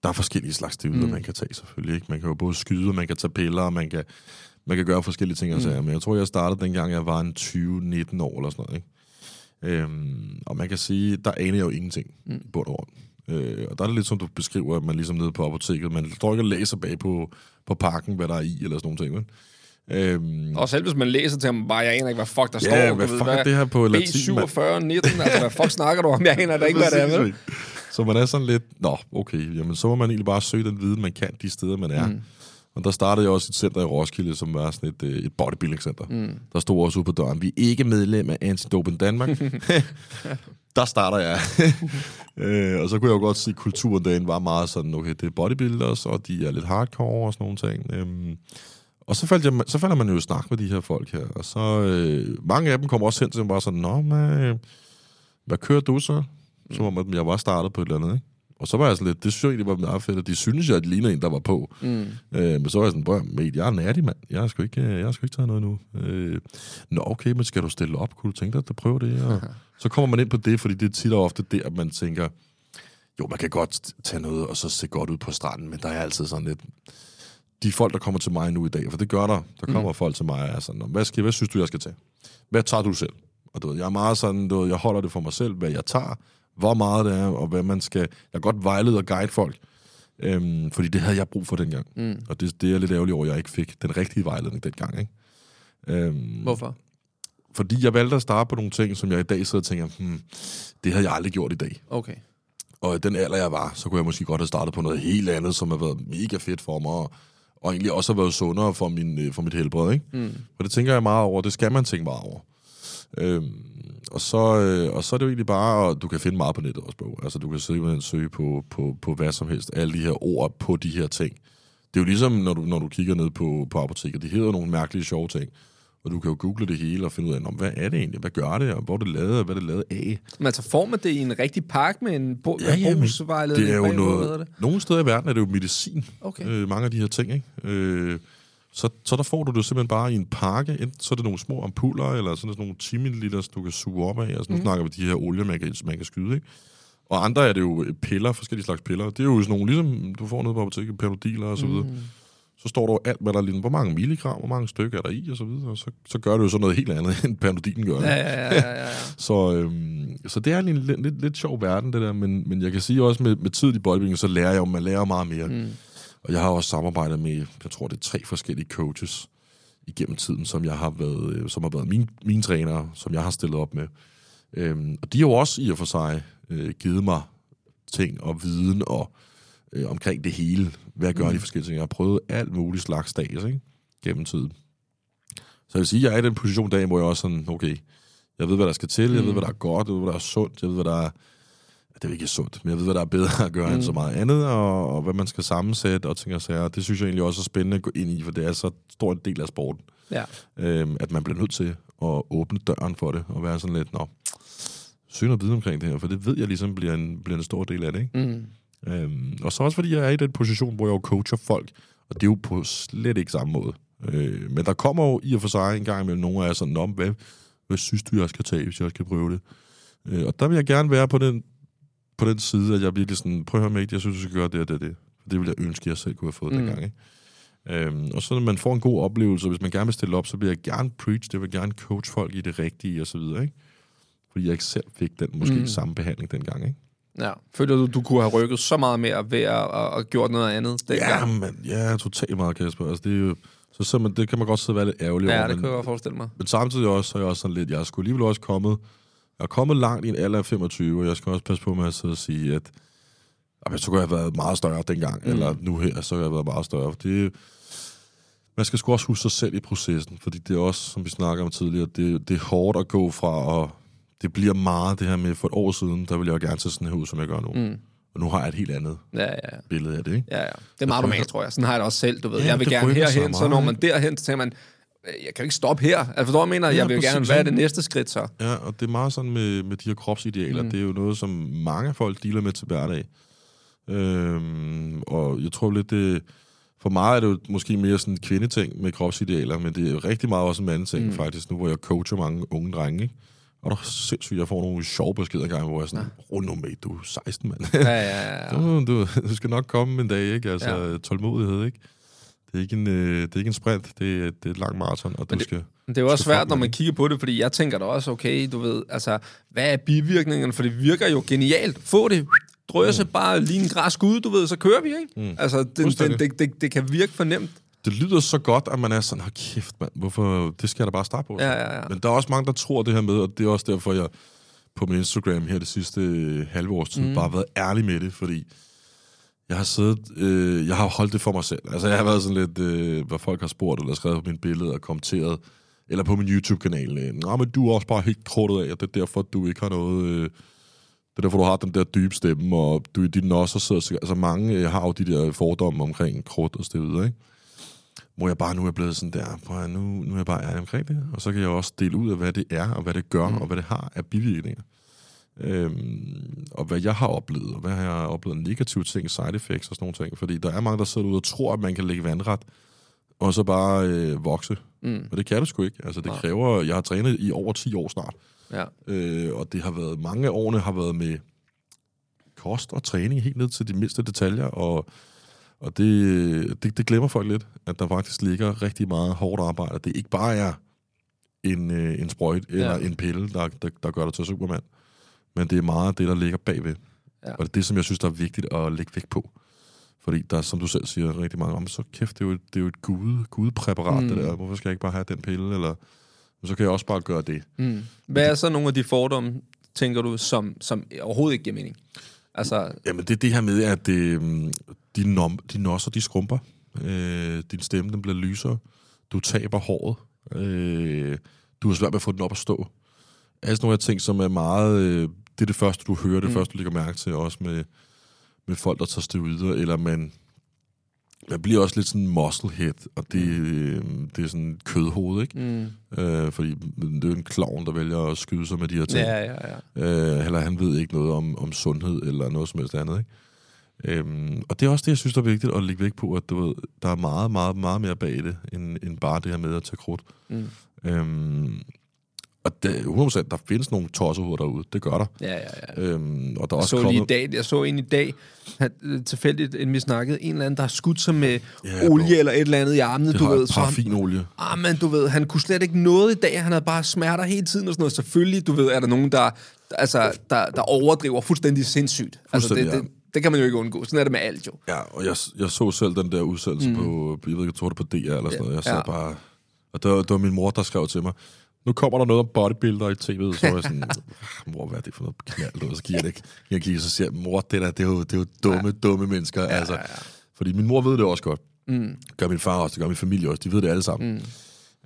der er forskellige slags stivheder, mm. man kan tage selvfølgelig, ikke? Man kan jo både skyde, man kan tage piller, og man kan, man kan gøre forskellige ting og sager, men jeg tror, jeg startede dengang, jeg var en 20-19 år eller sådan noget, ikke? Øhm, og man kan sige, der aner jeg jo ingenting mm. på det ord. Øh, og der er det lidt som du beskriver, at man ligesom nede på apoteket, man står ikke og læser bag på, på pakken, hvad der er i, eller sådan nogle ting, vel? Øhm, og selv hvis man læser til ham bare, jeg aner ikke, hvad fuck der står. Ja, hvad ved, fuck er det her på latin, mand? B47, 19, altså, hvad fuck snakker du om? Jeg aner da ikke, hvad det er, vel? <laughs> Så man er sådan lidt, nå, okay, jamen så må man egentlig bare søge den viden, man kan de steder, man er. Mm. Og der startede jeg også et center i Roskilde, som var sådan et, øh, et bodybuilding-center. Mm. Der stod også ude på døren, vi er ikke medlem af Anti-Doping Danmark. <laughs> <laughs> der starter jeg. <laughs> øh, og så kunne jeg jo godt se, at kulturen derinde var meget sådan, okay, det er bodybuilders, og de er lidt hardcore og sådan nogle ting. Øhm, og så, faldt jeg, så falder man jo i snak med de her folk her, og så øh, mange af dem kommer også hen til mig bare sådan, Nå, man, hvad kører du så? Som om, at jeg var startet på et eller andet, ikke? Og så var jeg sådan lidt, det synes jeg egentlig var meget fedt, og de synes jeg, at det ligner en, der var på. Mm. Øh, men så var jeg sådan, bror, mate, jeg er nærdig, mand. Jeg har sgu ikke, jeg har sgu ikke taget noget nu. Øh, Nå, okay, men skal du stille op? Kunne du tænke dig at prøve det? Og <laughs> så kommer man ind på det, fordi det er tit og ofte det, at man tænker, jo, man kan godt tage noget, og så se godt ud på stranden, men der er altid sådan lidt... De folk, der kommer til mig nu i dag, for det gør der, der kommer mm. folk til mig og er sådan, "Nå, hvad, skal, hvad synes du, jeg skal tage? Hvad tager du selv? Og du ved, jeg er meget sådan, du ved, jeg holder det for mig selv, hvad jeg tager, hvor meget det er, og hvad man skal... Jeg godt vejlede og guide folk, øhm, fordi det havde jeg brug for dengang. Mm. Og det, det er jeg lidt ærgerlig over, at jeg ikke fik den rigtige vejledning dengang. Ikke? Øhm, Hvorfor? fordi jeg valgte at starte på nogle ting, som jeg i dag sidder og tænker, hmm, det havde jeg aldrig gjort i dag. Okay. Og i den alder, jeg var, så kunne jeg måske godt have startet på noget helt andet, som har været mega fedt for mig, og, og egentlig også har været sundere for, min, øh, for mit helbred. Ikke? Mm. Og det tænker jeg meget over, det skal man tænke meget over. Øhm, og, så, øh, og så er det jo egentlig bare, og du kan finde meget på nettet også, bro. Altså, du kan simpelthen søge på, på, på hvad som helst, alle de her ord på de her ting. Det er jo ligesom, når du, når du kigger ned på, på apoteket, det hedder nogle mærkelige, sjove ting. Og du kan jo google det hele og finde ud af, "Nå, hvad er det egentlig? Hvad gør det? Og hvor er det lavet? Og hvad er det lavet af? Men altså, får man det i en rigtig park med en bo- Ja, ja, men brugsvejledning det er jo hedder noget... det? Nogle steder i verden er det jo medicin. Okay. Øh, mange af de her ting, ikke? Øh, så, så der får du det simpelthen bare i en pakke. Enten så er det nogle små ampuller, eller sådan nogle 10 ml, du kan suge op af. Altså, nu mm. snakker vi de her olie, man kan, man kan skyde, ikke? Og andre er det jo piller, forskellige slags piller. Det er jo sådan nogle, ligesom du får nede på apoteket, perodiler og så videre. Mm. Så står der jo alt, hvad der er lige, hvor mange milligram, hvor mange stykker er der i, og så videre. Og så, så gør det jo så noget helt andet, <laughs> end Panodilin gør. Ja, ja, ja, ja, ja. <laughs> Så, øhm, så det er en lidt, lidt, lidt sjov verden, det der. Men, men jeg kan sige også, med, med tid i bodybuilding, så lærer jeg jo, man lærer meget mere. Mm. Og jeg har også samarbejdet med, jeg tror, det er tre forskellige coaches igennem tiden, som jeg har været, øh, som har været mine, mine trænere, som jeg har stillet op med. Øhm, og de har jo også i og for sig øh, givet mig ting og viden og øh, omkring det hele. Hvad gør mm. de forskellige ting? Jeg har prøvet alt muligt slags dags, ikke? Gennem tiden. Så jeg vil sige, at jeg er i den position dag, hvor jeg også sådan, okay, jeg ved, hvad der skal til, jeg ved, hvad der er godt, jeg ved, hvad der er sundt, jeg ved, hvad der er det er ikke sundt, men jeg ved, hvad der er bedre at gøre mm. end så meget andet, og, og hvad man skal sammensætte og ting og sager. Det synes jeg egentlig også er spændende at gå ind i, for det er så stor en del af sporten, ja. øhm, at man bliver nødt til at åbne døren for det, og være sådan lidt, nå, søg noget viden omkring det her, for det ved jeg ligesom bliver en, bliver en stor del af det, ikke? Mm. Øhm, og så også fordi jeg er i den position, hvor jeg jo coacher folk, og det er jo på slet ikke samme måde. Øh, men der kommer jo i og for sig en gang imellem nogle af jer sådan, Nå, hvad, hvad synes du, jeg skal tage, hvis jeg skal prøve det? Øh, og der vil jeg gerne være på den, på den side, at jeg virkelig sådan, prøv at høre mate, jeg synes, du skal gøre det og det og det. For det ville jeg ønske, jeg selv kunne have fået mm. dengang, ikke? Øhm, og så når man får en god oplevelse, hvis man gerne vil stille op, så vil jeg gerne preach, det vil gerne coach folk i det rigtige og så videre, ikke? Fordi jeg ikke selv fik den måske mm. samme behandling dengang, ikke? Ja. Føler du, du kunne have rykket så meget mere ved at, at, at gjort noget andet Ja, dengang? men, ja, totalt meget, Kasper. Altså, det, er jo, så, så man, det kan man godt sidde og være lidt ærgerlig Ja, over. det men, kan jeg godt forestille mig. men samtidig også, så er jeg også sådan lidt, jeg skulle alligevel også kommet, jeg er kommet langt i en alder af 25, og jeg skal også passe på med at sidde og sige, at jamen, så kunne jeg have været meget større dengang, mm. eller nu her, så kunne jeg have været meget større. Det, man skal sgu også huske sig selv i processen, fordi det er også, som vi snakker om tidligere, det, det er hårdt at gå fra, og det bliver meget det her med, for et år siden, der ville jeg jo gerne se sådan her ud, som jeg gør nu. Mm. Og nu har jeg et helt andet Ja, ja, billede af det, ikke? ja, ja. Det er meget normalt, tror jeg. Sådan har jeg det også selv, du ved. Ja, jeg vil gerne herhen, så når man derhen, så tænker man, "Øh, jeg kan jo ikke stoppe her. Altså, forstår jeg mener? Ja, jeg vil jo gerne, præcis, hvad er det næste skridt så? Ja, og det er meget sådan med, med de her kropsidealer. Mm. Det er jo noget, som mange folk dealer med til hverdag. Øhm, og jeg tror lidt, det... For mig er det jo måske mere sådan en kvindeting med kropsidealer, men det er jo rigtig meget også en mandeting mm. faktisk, nu hvor jeg coacher mange unge drenge, ikke? Og der er sindssygt, jeg får nogle sjove beskeder engang, hvor jeg er sådan, ja. med, du er 16, mand. Ja, ja, ja. <laughs> du, du, du skal nok komme en dag, ikke? Altså, ja. tålmodighed, ikke? Det er ikke en, øh, det er ikke en sprint, det er, det er et langt maraton, og du det- skal... Men det er jo også svært, når man kigger på det, fordi jeg tænker da også, okay, du ved, altså, hvad er bivirkningerne? For det virker jo genialt. Få det, drøse mm. bare lige en græs ud, du ved, så kører vi, ikke? Mm. Altså, det, det, Fuldstændig. det, det, det kan virke fornemt. Det lyder så godt, at man er sådan, hold kæft, mand, hvorfor, det skal jeg da bare starte på. Ja, ja, ja. Men der er også mange, der tror det her med, og det er også derfor, jeg på min Instagram her det sidste øh, halve års tid, mm. bare har været ærlig med det, fordi Jeg har siddet, øh, jeg har holdt det for mig selv. Altså, jeg har været sådan lidt, øh, hvad folk har spurgt, eller skrevet på mine billeder og kommenteret, eller på min YouTube-kanal. Øh, Nå, men du er også bare helt kortet af, og det er derfor, du ikke har noget... Øh, det er derfor, du har den der dybe stemme, og du i din også sidder... Altså, mange øh, har jo de der fordomme omkring krudt og så videre, ikke? Hvor jeg bare nu er blevet sådan der, prøv nu, nu er jeg bare ærlig omkring det. Og så kan jeg også dele ud af, hvad det er, og hvad det gør, mm. og hvad det har af bivirkninger. Øhm, og hvad jeg har oplevet, og hvad har jeg oplevet negative ting, side effects og sådan nogle ting. Fordi der er mange, der sidder ude og tror, at man kan lægge vandret, og så bare øh, vokse. Mm. Og det kan du sgu ikke. Altså, det Nej. kræver... Jeg har trænet i over 10 år snart. Ja. Øh, og det har været... Mange af årene har været med kost og træning helt ned til de mindste detaljer, og, og det, det, det glemmer folk lidt, at der faktisk ligger rigtig meget hårdt arbejde. Det ikke bare er en, øh, en sprøjt eller ja. en pille, der, der, der gør dig til Superman men det er meget det, der ligger bagved. Ja. Og det er det, som jeg synes, der er vigtigt at lægge vægt på. Fordi der, som du selv siger, rigtig mange om, så kæft, det er jo, det er jo et gude, gudepræparat, mm. det der. Hvorfor skal jeg ikke bare have den pille? Eller, så kan jeg også bare gøre det. Mm. Hvad er så nogle af de fordomme, tænker du, som, som overhovedet ikke giver mening? Altså... Jamen, det er det her med, at det, mm, de, nom, de nosser, de skrumper. Øh, din stemme, den bliver lysere. Du taber håret. Øh, du har svært med at få den op at stå. Altså nogle af ting, som er meget øh, det er det første, du hører, det mm. første, du lægger mærke til, også med, med folk, der tager steroider, eller man, man bliver også lidt sådan musclehead, og det, mm. det er sådan kødhoved, ikke? Mm. Øh, fordi det er jo en klovn, der vælger at skyde sig med de her ting. Ja, ja, ja. Øh, eller han ved ikke noget om, om sundhed, eller noget som helst andet, ikke? Øhm, og det er også det, jeg synes, der er vigtigt at lægge væk på, at du ved, der er meget, meget, meget mere bag det, end, end bare det her med at tage krudt. Mm. Øhm, og det, 100%, der findes nogle tossehoveder derude. Det gør der. Ja, ja, ja. Øhm, og der er jeg også så kommet... lige i dag, jeg så en i dag, han, tilfældigt, inden vi snakkede, en eller anden, der har skudt sig med ja, olie bro. eller et eller andet i armene, det du ved. Parafinolie. Ah, men du ved, han kunne slet ikke noget i dag. Han havde bare smerter hele tiden og sådan noget. Selvfølgelig, du ved, er der nogen, der, altså, der, der overdriver fuldstændig sindssygt. Altså, det, det, det kan man jo ikke undgå. Sådan er det med alt jo. Ja, og jeg, jeg så selv den der udsendelse mm. på, jeg ved ikke, jeg tror det på DR eller sådan noget. Jeg sad ja. bare... Og det var, det var min mor, der skrev til mig, nu kommer der noget om bodybuilder i tv'et, så er jeg sådan, mor, hvad er det for noget knald? Og så giver jeg det. Jeg så siger, mor, det der, det er jo, det er jo dumme, ja. dumme mennesker. Ja, altså, ja, ja. Fordi min mor ved det også godt. Mm. Gør min far også, det gør min familie også. De ved det alle sammen. Mm.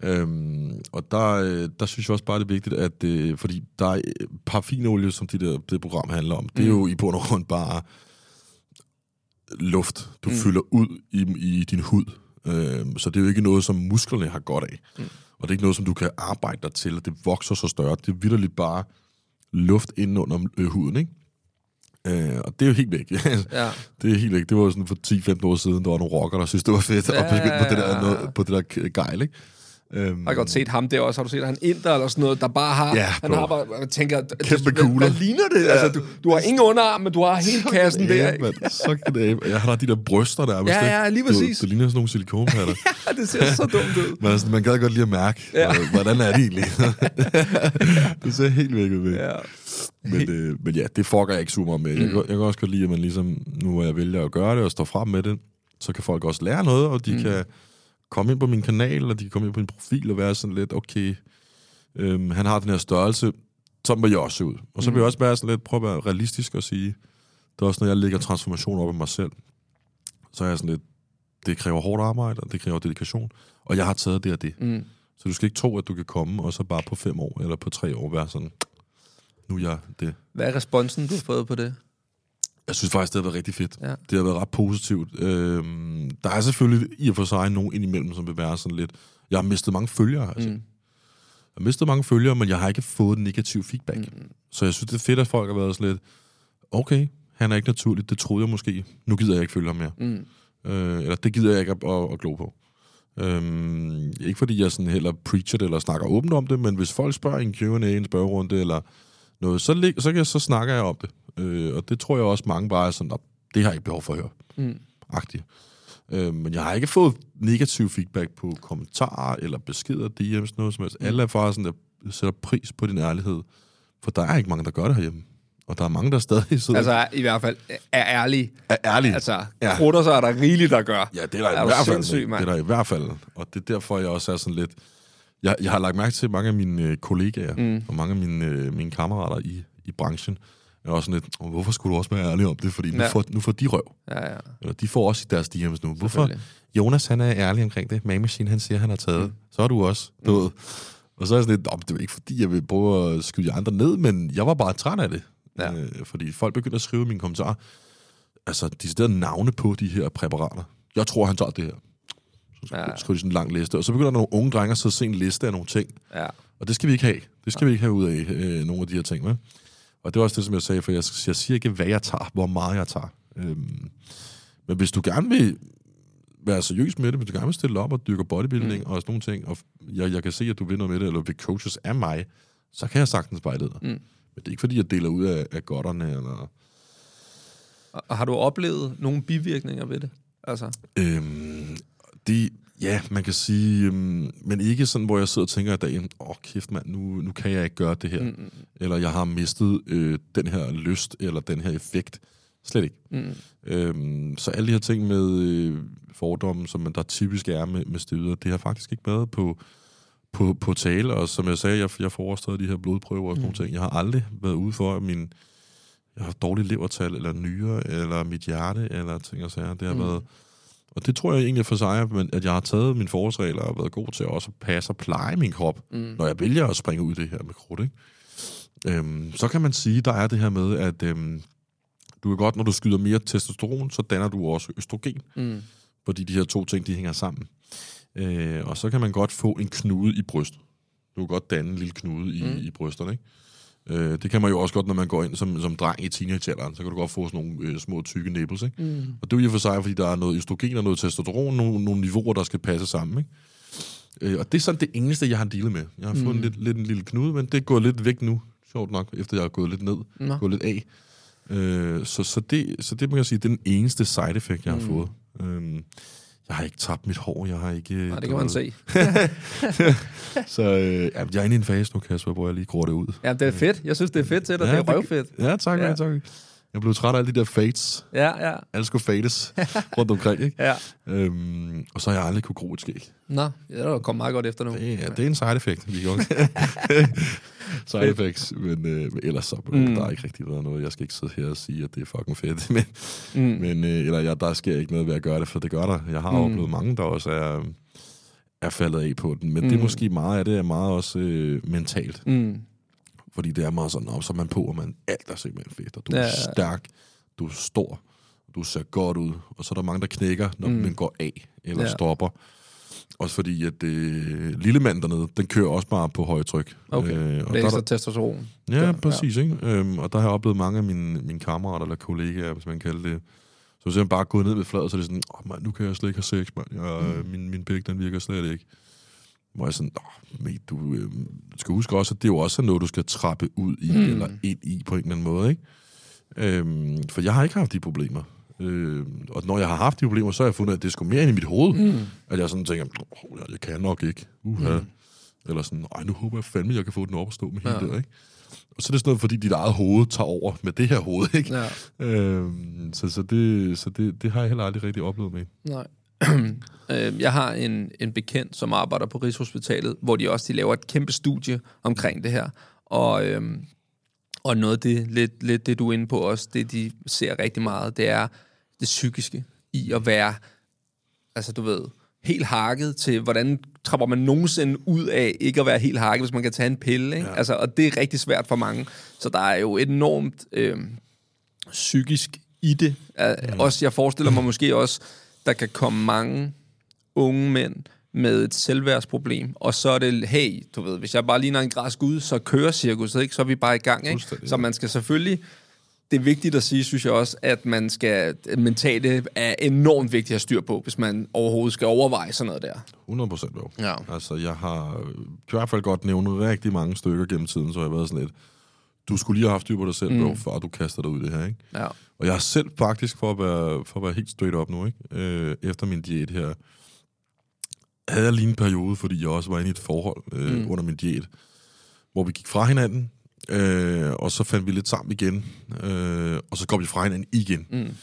Øhm, og der, øh, der synes jeg også bare, det er vigtigt, at øh, fordi der er øh, parafinolie, som de der, det program handler om, mm. det er jo mm. i bund og grund bare luft, du mm. fylder ud i, i din hud. Øhm, så det er jo ikke noget, som musklerne har godt af. Mm. Og det er ikke noget, som du kan arbejde dig til, det vokser så større. Det er vidderligt bare luft ind under øh, huden, ikke? Øh, og det er jo helt væk. <laughs> ja. Det er helt væk. Det var sådan for 10-15 år siden, der var nogle rockere, der synes, det var fedt ja, at <laughs> begynde på det der, noget, på det der gejl, ikke? Øhm, har godt set ham der også. Har du set han inder eller sådan noget, der bare har... Ja, han har bare... Jeg tænker, Kæmpe kugler. Hvad, hvad ligner det? Ja. Altså, du, du har ingen underarm, men du har hele kassen der. Ja, man, så kan det Jeg har de der bryster der. Ja, ja, lige præcis. Det, det ligner sådan nogle silikonpatter. <laughs> ja, det ser så dumt ud. men altså, man kan godt lige at mærke, ja. hvordan er det egentlig? <laughs> <laughs> det ser helt væk ud. Ja. Men, øh, men ja, det fucker jeg ikke super med. Mm. Jeg, jeg kan også godt lide, at man ligesom, nu hvor jeg vælger at gøre det og står frem med det, så kan folk også lære noget, og de mm. kan komme ind på min kanal, og de kan komme ind på min profil og være sådan lidt, okay, øhm, han har den her størrelse, så må jeg også se ud. Og så vil jeg mm. også være sådan lidt, prøve at være realistisk og sige, det er også, når jeg lægger transformation op i mig selv, så er jeg sådan lidt, det kræver hårdt arbejde, og det kræver dedikation, og jeg har taget det og det. Mm. Så du skal ikke tro, at du kan komme, og så bare på fem år, eller på tre år være sådan, nu er jeg det. Hvad er responsen, du har fået på det? Jeg synes faktisk, det har været rigtig fedt. Ja. Det har været ret positivt. Øhm, der er selvfølgelig i og for sig nogen indimellem, som vil være sådan lidt... Jeg har mistet mange følgere, altså. Mm. Jeg har mistet mange følgere, men jeg har ikke fået negativ feedback. Mm. Så jeg synes, det er fedt, at folk har været sådan lidt... Okay, han er ikke naturligt, det troede jeg måske. Nu gider jeg ikke følge ham mere. Mm. Øh, eller det gider jeg ikke at, at, at glo på. Øhm, ikke fordi jeg sådan heller preacher det, eller snakker åbent om det, men hvis folk spørger i en Q&A, en spørgerunde, eller noget, så, så, kan, så snakker jeg om det. Øh, og det tror jeg også mange bare er sådan, det har jeg ikke behov for at høre. Mm. Agtigt. Øh, men jeg har ikke fået negativ feedback på kommentarer eller beskeder, DM's, noget som helst. Mm. Alle er faktisk sådan, der sætter pris på din ærlighed. For der er ikke mange, der gør det herhjemme. Og der er mange, der stadig sidder... Altså i hvert fald er ærlige. Er ærlige. Altså, ja. krutter så er der rigeligt, der gør. Ja, det er der, er i hvert fald. det er der i hvert fald. Og det er derfor, jeg også er sådan lidt... Jeg, jeg har lagt mærke til mange af mine øh, kollegaer mm. og mange af mine, øh, mine kammerater i, i branchen, Jeg er også sådan lidt, "Åh, hvorfor skulle du også være ærlig om det? Fordi nu, Ja. ja. får, nu får de røv. Ja, ja. Eller de får også i deres DM's nu. Hvorfor? Jonas, han er ærlig omkring det. Man Machine, han siger, han har taget. Mm. Så er du også. Du ved. Og så er jeg sådan lidt, "Nå, men det er ikke fordi, jeg vil prøve at skyde de andre ned, men jeg var bare træt af det. Ja. Øh, fordi folk begyndte at skrive mine kommentarer, altså de steder navne på de her præparater. Jeg tror, han tager det her. Så Ja. ja. skriver de sådan en lang liste. Og så begynder der nogle unge drenge at sidde og se en liste af nogle ting. ja. Og det skal vi ikke have. Det skal vi ikke have ud af, øh, nogle af de her ting. Med. Og det var også det, som jeg sagde, for jeg, jeg siger ikke, hvad jeg tager, hvor meget jeg tager. Øhm, men hvis du gerne vil være seriøs med det, hvis du gerne vil stille op og dyrke bodybuilding mm. og sådan nogle ting, og jeg, jeg kan se, at du vil noget med det, eller vil coaches af mig, så kan jeg sagtens vejlede dig. Mm. Men det er ikke, fordi jeg deler ud af, af godterne, eller... Og har du oplevet nogle bivirkninger ved det? Altså, Øhm, det, ja, man kan sige, øhm, men ikke sådan, hvor jeg sidder og tænker i dagen, åh oh, kæft mand, nu, nu kan jeg ikke gøre det her. Mm. Eller jeg har mistet øh, den her lyst, eller den her effekt. Slet ikke. Mm. Øhm, så alle de her ting med øh, fordomme, som man der typisk er med, med steroider, det har faktisk ikke været på, på, på tale. Og som jeg sagde, jeg, jeg stadig de her blodprøver og sådan mm. nogle ting. Jeg har aldrig været ude for, at min, jeg har dårligt levertal, eller nyre, eller mit hjerte, eller ting og sager. Det har mm. været... Og det tror jeg egentlig for sig, men at jeg har taget mine forholdsregler og været god til at også passe og pleje min krop, mm. når jeg vælger at springe ud i det her med krudt. Ikke? Øhm, så kan man sige, der er det her med, at øhm, du er godt, når du skyder mere testosteron, så danner du også østrogen. mm. Fordi de her to ting, de hænger sammen. Øh, og så kan man godt få en knude i brystet. Du kan godt danne en lille knude i, mm. i brysterne, ikke? Øh, det kan man jo også godt, når man går ind som, som dreng i teenagealderen, så kan du godt få sådan nogle øh, små tykke nipples, ikke? Mm. Og det er jo i og for sig, fordi der er noget østrogen og noget testosteron, nogle, nogle niveauer, der skal passe sammen, ikke? Øh, og det er sådan det eneste, jeg har dealet med. Jeg har fået en lidt, lidt en lille knude, men det er gået lidt væk nu, sjovt nok, efter jeg har gået lidt ned, Nå. gået lidt af. Øh, så, så, det, så det må jeg sige, det er den eneste side effect, jeg har fået. Øh, jeg har ikke tabt mit hår, jeg har ikke... Nej, det kan man se. <laughs> Så øh, ja, jeg er inde i en fase nu, Kasper, hvor jeg lige gror det ud. Ja, det er fedt. Jeg synes, det er fedt til dig. Ja, det er røvfedt. Ja, tak, Ja. ja. tak. Jeg blev træt af alle de der fates. Ja, ja. Alle skulle fades <laughs> rundt omkring, ikke? Ja. Øhm, og så har jeg aldrig kunne gro et skæg. Nå, ja, det er kommet meget godt efter nu. Det er, det er en side effect, vi kan <laughs> <laughs> Side effects, men, øh, men ellers så mm. der er ikke rigtig været noget. Jeg skal ikke sidde her og sige, at det er fucking fedt. Men, mm. men øh, eller ja, der sker ikke noget ved at gøre det, for det gør der. Jeg har mm. oplevet mange, der også er, er faldet af på den. Men mm. det er måske meget af det, er meget også øh, mentalt. Mm. Fordi det er meget sådan, op, så er man på, og man alt er simpelthen fedt, og du Ja, er ja, ja. stærk, du er stor, du ser godt ud, og så er der mange, der knækker, når mm. man går af eller Ja. ja. stopper. Også fordi, at øh, lille mand dernede, den kører også bare på højtryk. Okay, Øh, det og er der, ekstra testosteron. ja, præcis. Ikke? Øhm, og der har jeg oplevet mange af mine, mine kammerater eller kollegaer, hvis man kalder det, så jeg bare gået ned ved fladet, så er det sådan, åh, man, nu kan jeg slet ikke have sex, mand. Jeg, mm. min, min pik, den virker slet ikke. Hvor jeg sådan, mate, du øh, skal huske også, at det er jo også noget, du skal trappe ud i, mm. eller ind i på en eller anden måde, ikke? Øhm, for jeg har ikke haft de problemer. Øhm, og når jeg har haft de problemer, så har jeg fundet, at det er mere ind i mit hoved. Mm. At jeg sådan tænker, oh, jeg, jeg kan nok ikke. Uha. Mm. Eller sådan, ej, nu håber jeg fandme, jeg kan få den op og stå med ja. hele der, ikke? Og så er det sådan noget, fordi dit eget hoved tager over med det her hoved, ikke? Ja. Øhm, så så, det, så det, det har jeg heller aldrig rigtig oplevet med. Nej. <clears throat> Øh, jeg har en, en bekendt, som arbejder på Rigshospitalet, hvor de også de laver et kæmpe studie omkring det her. Og, øhm, og noget af det, lidt, lidt det, du er inde på også, det de ser rigtig meget, det er det psykiske i at være, altså du ved, helt hakket til, hvordan trapper man nogensinde ud af ikke at være helt hakket, hvis man kan tage en pille. Ikke? Ja. Altså, og det er rigtig svært for mange. Så der er jo enormt øh, psykisk i det. Mm. Også, jeg forestiller mig <clears throat> måske også, der kan komme mange unge mænd med et selvværdsproblem, og så er det, hey, du ved, hvis jeg bare ligner en græsk ud, så kører cirkuset, ikke? så er vi bare i gang. Ikke? Så man skal selvfølgelig, det er vigtigt at sige, synes jeg også, at man skal, mentale er enormt vigtigt at have styr på, hvis man overhovedet skal overveje sådan noget der. 100 procent jo. Ja. Altså, jeg har i hvert fald godt nævnt rigtig mange stykker gennem tiden, så jeg har været sådan lidt, du skulle lige have haft styr på dig selv, mm. bro, før du kaster dig ud i det her, ikke? Ja. Og jeg har selv faktisk, for at være, for at være helt straight up nu, ikke? Øh, efter min diæt her, havde jeg lige en periode, fordi jeg også var inde i et forhold øh, mm. under min diæt, hvor vi gik fra hinanden, øh, og så fandt vi lidt sammen igen, øh, og så går vi fra hinanden igen. Mm.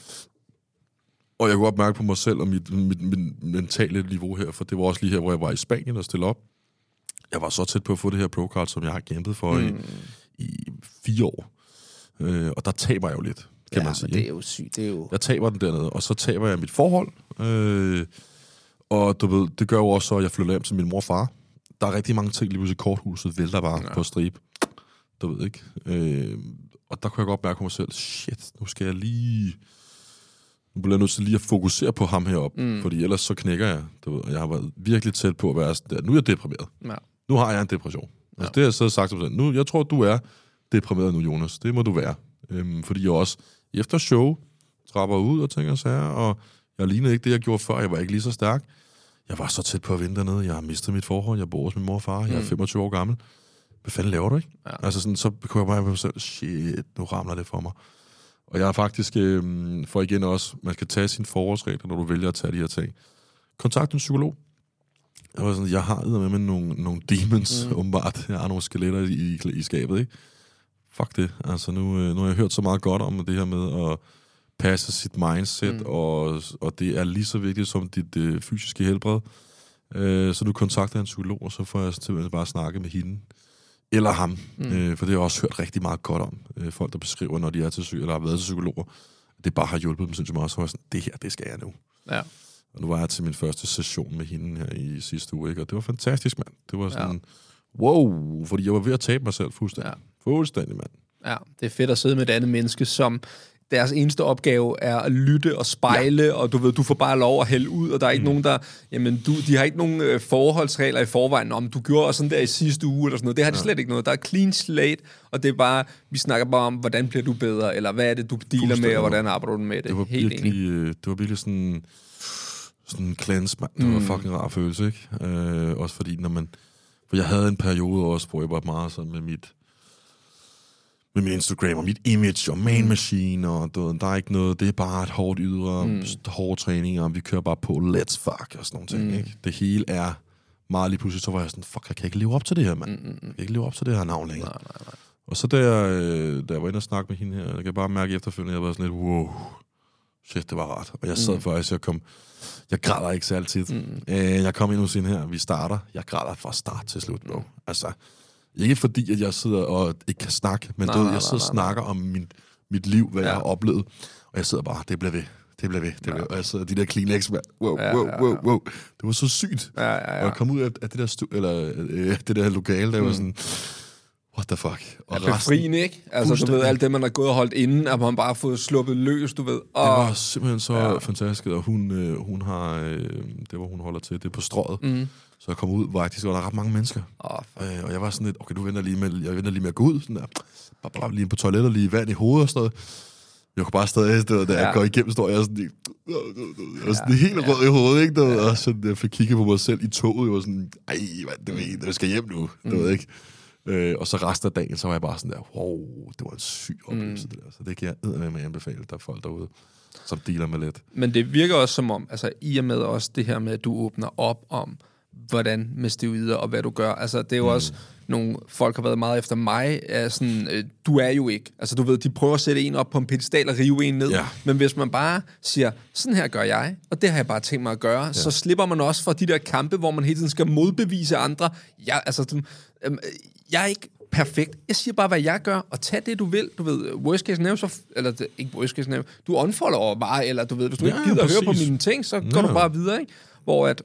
Og jeg kunne godt mærke på mig selv og mit, mit, mit mentale niveau her, for det var også lige her, hvor jeg var i Spanien og stille op. Jeg var så tæt på at få det her pro-card, som jeg har kæmpet for mm. i, i fire år. Øh, og der taber jeg jo lidt, kan ja, man sige. det er jo sygt. Det er jo... Jeg taber den dernede, og så taber jeg mit forhold. Øh, og du ved, det gør jo også, så jeg flytter hjem til min mor og far. Der er rigtig mange ting lige pludselig korthuset, vælter bare ja. på stribe. Du ved ikke. Øh, og der kunne jeg godt mærke på mig selv, shit, nu skal jeg lige... Nu bliver jeg nødt til lige at fokusere på ham heroppe, mm. fordi ellers så knækker jeg. Du ved, jeg har været virkelig tæt på at være sådan der. Nu er jeg deprimeret. Ja. Nu har jeg en depression. Ja. Altså, det har jeg så sagt til mig. Nu, jeg tror, du er deprimeret nu, Jonas. Det må du være. Øhm, fordi jeg også efter show trapper ud og tænker så her, og jeg lignede ikke det, jeg gjorde før. Jeg var ikke lige så stærk. Jeg var så tæt på at vinde dernede. Jeg har mistet mit forhold. Jeg bor hos min mor og far. Jeg er 25 år gammel. Hvad fanden laver du, ikke? Ja. Altså sådan, så kunne jeg bare på mig selv, shit, nu ramler det for mig. Og jeg har faktisk, øhm, for igen også, man skal tage sine forholdsregler, når du vælger at tage de her ting. Kontakt en psykolog. Jeg var sådan, jeg har med med nogle, nogle demons, mm. åbenbart. Jeg har nogle skeletter i, i, i skabet, ikke? Fuck det. Altså, nu, øh, nu har jeg hørt så meget godt om det her med at passe sit mindset, mm. og, og det er lige så vigtigt som dit øh, fysiske helbred. Øh, så du kontakter en psykolog, og så får jeg simpelthen bare snakke med hende. Eller ham. Mm. Øh, for det har jeg også hørt rigtig meget godt om. Øh, folk, der beskriver, når de er til psy- eller har været til psykologer. Det bare har hjulpet dem sindssygt meget. Så var jeg sådan, det her, det skal jeg nu. Ja. Og nu var jeg til min første session med hende her i sidste uge, ikke? og det var fantastisk, mand. Det var sådan, ja. wow, fordi jeg var ved at tabe mig selv fuldstændig. Ja. Fuldstændig, mand. Ja, det er fedt at sidde med et andet menneske, som deres eneste opgave er at lytte og spejle, ja. og du ved, du får bare lov at hælde ud, og der er ikke mm. nogen, der, jamen, du, de har ikke nogen øh, forholdsregler i forvejen, om du gjorde sådan der i sidste uge, eller sådan noget. Det har de ja. slet ikke noget. Der er clean slate, og det er bare, vi snakker bare om, hvordan bliver du bedre, eller hvad er det, du dealer med, og hvordan arbejder du med det. Det var Helt virkelig, øh, det var virkelig sådan, sådan en cleanse, mand. Det var Mm. fucking rar følelse, ikke? Øh, også fordi, når man... For jeg havde en periode også, hvor jeg var meget sådan med mit med min Instagram og mit image og man machine, og du ved, der er ikke noget, det er bare et hårdt ydre, mm. hårde træninger, og vi kører bare på, let's fuck, og sådan nogle ting, mm. ikke? Det hele er meget lige pludselig, så var jeg sådan, fuck, jeg kan ikke leve op til det her, mand. Mm, mm, Jeg kan ikke leve op til det her navn længere. Nej, nej, nej. Og så da jeg, øh, da jeg var inde og snakke med hende her, jeg kan bare mærke efterfølgende, at jeg var sådan lidt, wow, shit, det var rart. Og jeg sad mm. faktisk, jeg kom, jeg græder ikke så altid. Mm. Øh, jeg kom ind hos hende her, vi starter, jeg græder fra start til slut, bro. Altså, ikke fordi, at jeg sidder og ikke kan snakke, men Nej, nej, du, nej, jeg sidder og nej, nej. snakker om min, mit liv, hvad ja. Ja. jeg har oplevet. Og jeg sidder bare, det bliver ved, det bliver ved, det bliver ved. Og jeg sidder, de der Kleenex, wow, Ja, wow, ja, wow, ja. wow. Det var så sygt. Ja, ja, Og ja. jeg kom ud af, af det der, stu- eller, øh, det der lokale, der mm. var sådan, what the fuck. Og Ja, befriende, ikke? Altså, du ved, alt det, man har gået og holdt inden, at man bare har fået sluppet løs, du ved. Det Og, var simpelthen så Ja. ja. fantastisk, og hun, øh, hun har, øh, det hvor hun holder til, det er på strøget. Mm. Så jeg kom ud, faktisk var der ret mange mennesker. Åh, Øh, og jeg var sådan lidt, okay, du venter lige med, jeg venter lige med at gå ud, sådan der, bare, bare lige på toilettet, lige vand i hovedet og sådan noget. Jeg kunne bare stadig, det, var, da jeg Ja. går igennem, står jeg sådan, jeg var sådan ja, helt rød i hovedet, ikke? Du, ved, Og så jeg fik kigget på mig selv i toget, jeg var sådan, ej, hvad, du jeg skal hjem nu, du ved ikke. Øh, og så resten af dagen, så var jeg bare sådan der, wow, det var en syg oplevelse, mm. det der. Så det kan jeg med anbefale, der er folk derude, som dealer med lidt. Men det virker også som om, altså i og med også det her med, at du åbner op om, hvordan med steroider og hvad du gør. Altså det er jo mm. også nogle folk har været meget efter mig, er sådan, øh, du er jo ikke. Altså du ved, de prøver at sætte en op på en pedestal og rive en ned. Ja. Men hvis man bare siger, sådan her gør jeg, og det har jeg bare tænkt mig at gøre, ja. så slipper man også fra de der kampe, hvor man hele tiden skal modbevise andre. Jeg, altså, du, øhm, jeg er ikke perfekt. Jeg siger bare, hvad jeg gør, og tag det, du vil. Du ved, worst case scenario, så, eller ikke worst case scenario, du unfollower bare, eller du ved, hvis du Ja, ikke gider at høre på mine ting, så går Ja. du bare videre, ikke? Hvor at,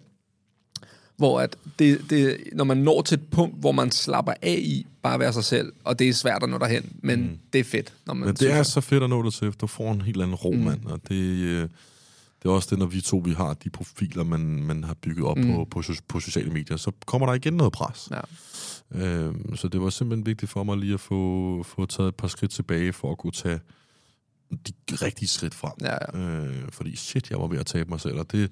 hvor at det, det, når man når til et punkt, hvor man slapper af i bare at være sig selv, og det er svært at nå derhen, men mm. det er fedt. Når man Men det er så fedt at nå det til, du får en helt anden ro, mm. mand. Og det, øh, det er også det, når vi to vi har de profiler, man, man har bygget op mm. på, på, på sociale medier, så kommer der igen noget pres. Ja. Øhm, så det var simpelthen vigtigt for mig lige at få, få taget et par skridt tilbage, for at kunne tage de rigtige skridt frem. Ja, ja. Øh, fordi shit, jeg var ved at tabe mig selv, og det,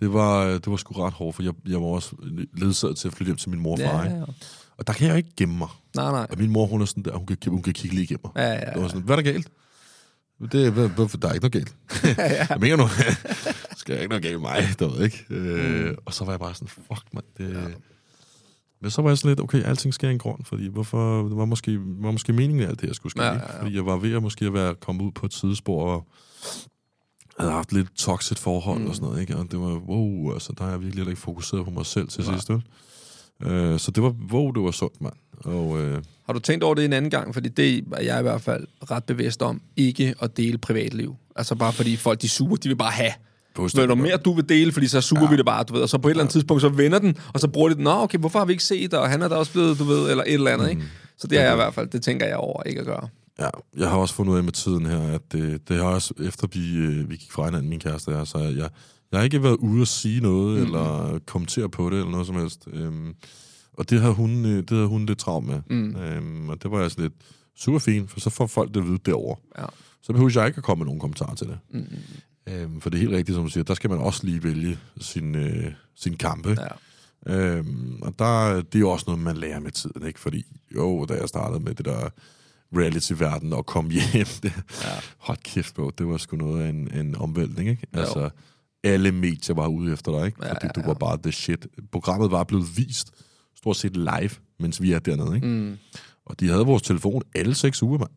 det, var, det var sgu ret hårdt, for jeg, jeg var også ledsaget til at flytte hjem til min mor og far. Ja, Ja, ja. Og der kan jeg jo ikke gemme mig. Nej, nej. Og min mor, hun er sådan der, hun kan, hun kan kigge lige igennem mig. Ja, ja, Det var ja. sådan, hvad er der galt? Det, er- hvad, der er ikke noget galt. <laughs> jeg mener nu, <laughs> skal jeg ikke noget galt med mig, du ved ikke. Øh, og så var jeg bare sådan, fuck man, det... Ja. Men så var jeg sådan lidt, okay, alting sker i en grund, fordi hvorfor, var måske, var måske meningen, at alt det her skulle ske. Ja, Ja, ja, ja, ja. ja. Fordi jeg var ved at måske at være kommet ud på et sidespor, og havde haft lidt toxic forhold mm. og sådan noget, ikke? Og det var, wow, altså, der har jeg virkelig ikke fokuseret på mig selv til Nej. sidst, vel? Øh, så det var, wow, det var sundt, mand. Og, øh, Har du tænkt over det en anden gang? Fordi det er jeg i hvert fald ret bevidst om, ikke at dele privatliv. Altså bare fordi folk, de super, de vil bare have. Men når mere du vil dele, fordi så super ja. vi det bare, du ved. Og så på et eller andet tidspunkt, så vender den, og så bruger de den. Nå, okay, hvorfor har vi ikke set det? Og han er da også blevet, du ved, eller et eller andet, ikke? Så det er jeg i hvert fald, det tænker jeg over ikke at gøre. Ja, jeg har også fundet ud af med tiden her, at det, det har også, efter vi, øh, vi gik fra hinanden, min kæreste og så jeg, jeg har ikke været ude at sige noget, mm. eller kommentere på det, eller noget som helst. Øhm, og det har hun, øh, det har hun lidt travlt med. Mm. Øhm, og det var altså lidt super fint, for så får folk det at vide derovre. Ja. Så behøver jeg ikke at komme med nogen kommentarer til det. Mm. Øhm, for det er helt rigtigt, som du siger, der skal man også lige vælge sin, øh, sin kampe. Ja. Øhm, og der, det er jo også noget, man lærer med tiden, ikke? Fordi jo, da jeg startede med det der reality-verden og kom hjem, <laughs> det, ja. hold kæft, bro, det var sgu noget af en, en omvæltning, ikke? Jo. Altså, alle medier var ude efter dig, ikke? Fordi ja, ja, du var bare the shit. Programmet var blevet vist stort set live, mens vi er dernede, ikke? Mm. Og de havde vores telefon alle seks uger, mand.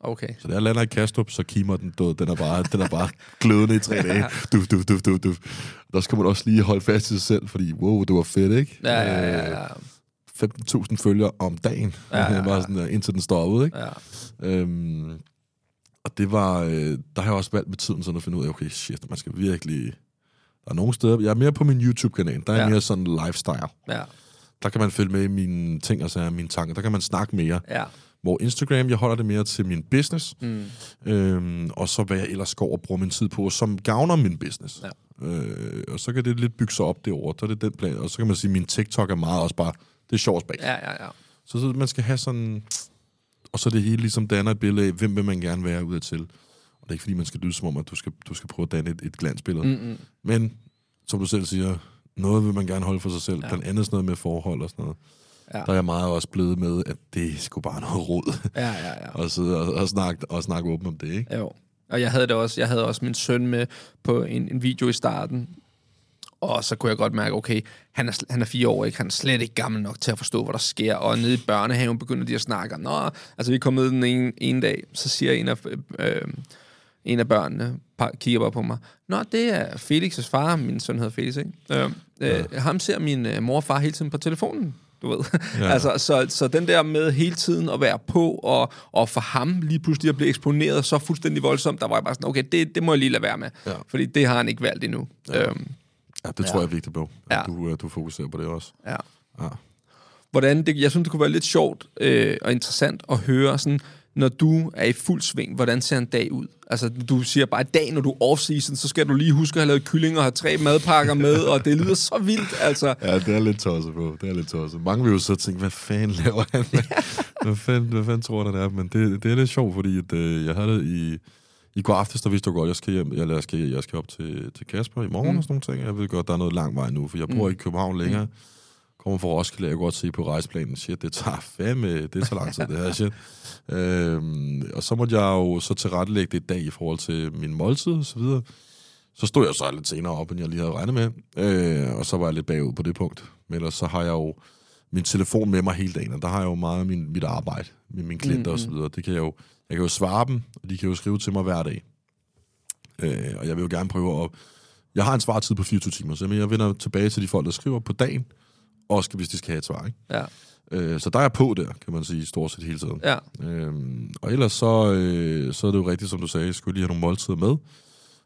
Okay. Så jeg lander i Kastrup, så kimer den død. Den er bare, den er bare glødende i tre dage. Du, du, du, du, du. Der skal man også lige holde fast i sig selv, fordi wow, det var fedt, ikke? Ja, ja, ja. ja. 15.000 øh, følgere om dagen, ja, <laughs> ja, ja. Bare sådan, indtil den stoppede, ikke? Ja. Øhm, og det var, øh, der har jeg også valgt med tiden sådan at finde ud af, okay, shit, man skal virkelig... Der er nogle steder, jeg er mere på min YouTube-kanal, der er ja. mere sådan lifestyle. Ja. Der kan man følge med i mine ting og så mine tanker, der kan man snakke mere. Ja. Hvor Instagram, jeg holder det mere til min business, mm. øhm, og så hvad jeg ellers går og bruger min tid på, som gavner min business. Ja. Øh, og så kan det lidt bygge sig op derovre, så er det den plan. Og så kan man sige, at min TikTok er meget også bare, det er sjovt bag. Ja, ja, ja. Så, så man skal have sådan, og så det hele ligesom danner et billede af, hvem vil man gerne være ud til. Og det er ikke fordi, man skal lyde som om, at du skal, du skal prøve at danne et, et glansbillede. Mm-hmm. Men, som du selv siger, noget vil man gerne holde for sig selv. Ja. Blandt andet sådan noget med forhold og sådan noget. Ja. Der er jeg meget også blevet med, at det skulle bare noget rod. Ja, ja, ja. <laughs> og sidde og, og, snakke, og snakke åbent om det, ikke? Jo. Og jeg havde det også, jeg havde også min søn med på en, en video i starten, og så kunne jeg godt mærke, okay, han er, han er fire år, ikke? han er slet ikke gammel nok til at forstå, hvad der sker. Og nede i børnehaven begynder de at snakke. Nå, altså vi kom med den ene, ene dag, så siger en af, øh, en af børnene, kigger bare på mig, Nå, det er Felix' far, min søn hedder Felix, ikke? Øh, ja. øh, ham ser min øh, mor og far hele tiden på telefonen du ved. Ja. <laughs> altså, så, så den der med hele tiden at være på, og, og for ham lige pludselig at blive eksponeret så fuldstændig voldsomt, der var jeg bare sådan, okay, det, det må jeg lige lade være med. Ja. Fordi det har han ikke valgt endnu. Ja, øhm, ja det tror ja. jeg er vigtigt, bro. At ja. du, du fokuserer på det også. Ja. ja. Hvordan det, jeg synes, det kunne være lidt sjovt øh, og interessant at høre sådan, når du er i fuld sving, hvordan ser en dag ud? Altså, du siger bare, at dag, når du er off-season, så skal du lige huske at have lavet kylling og have tre madpakker med, og det lyder så vildt, altså. Ja, det er lidt tosset, bro. Det er lidt tosset. Mange vil jo så tænke, hvad fanden laver han? <laughs> hvad, fanden, hvad fanden tror han, det er? Men det, det er lidt sjovt, fordi at, øh, jeg havde det i... I går aftes, der vidste du godt, jeg skal, hjem, jeg, jeg, skal, jeg skal op til, til Kasper i morgen mm. og sådan nogle ting. Jeg ved godt, der er noget lang vej nu, for jeg bor mm. i København længere. Mm kommer fra Roskilde, jeg kan godt se på rejseplanen, shit, det tager fandme, det tager lang tid, det her shit. Øhm, og så måtte jeg jo så tilrettelægge det i dag i forhold til min måltid og så videre. Så stod jeg så lidt senere op, end jeg lige havde regnet med, øh, og så var jeg lidt bagud på det punkt. Men ellers så har jeg jo min telefon med mig hele dagen, og der har jeg jo meget af min, mit arbejde med mine klienter mm-hmm. og så videre. Det kan jeg jo, jeg kan jo svare dem, og de kan jo skrive til mig hver dag. Øh, og jeg vil jo gerne prøve at... Jeg har en svartid på 24 timer, så jeg vender tilbage til de folk, der skriver på dagen, også hvis de skal have et svar, ikke? Ja. Øh, så der er på der, kan man sige, stort set hele tiden. Ja. Øhm, og ellers så, øh, så er det jo rigtigt, som du sagde, jeg skulle lige have nogle måltider med.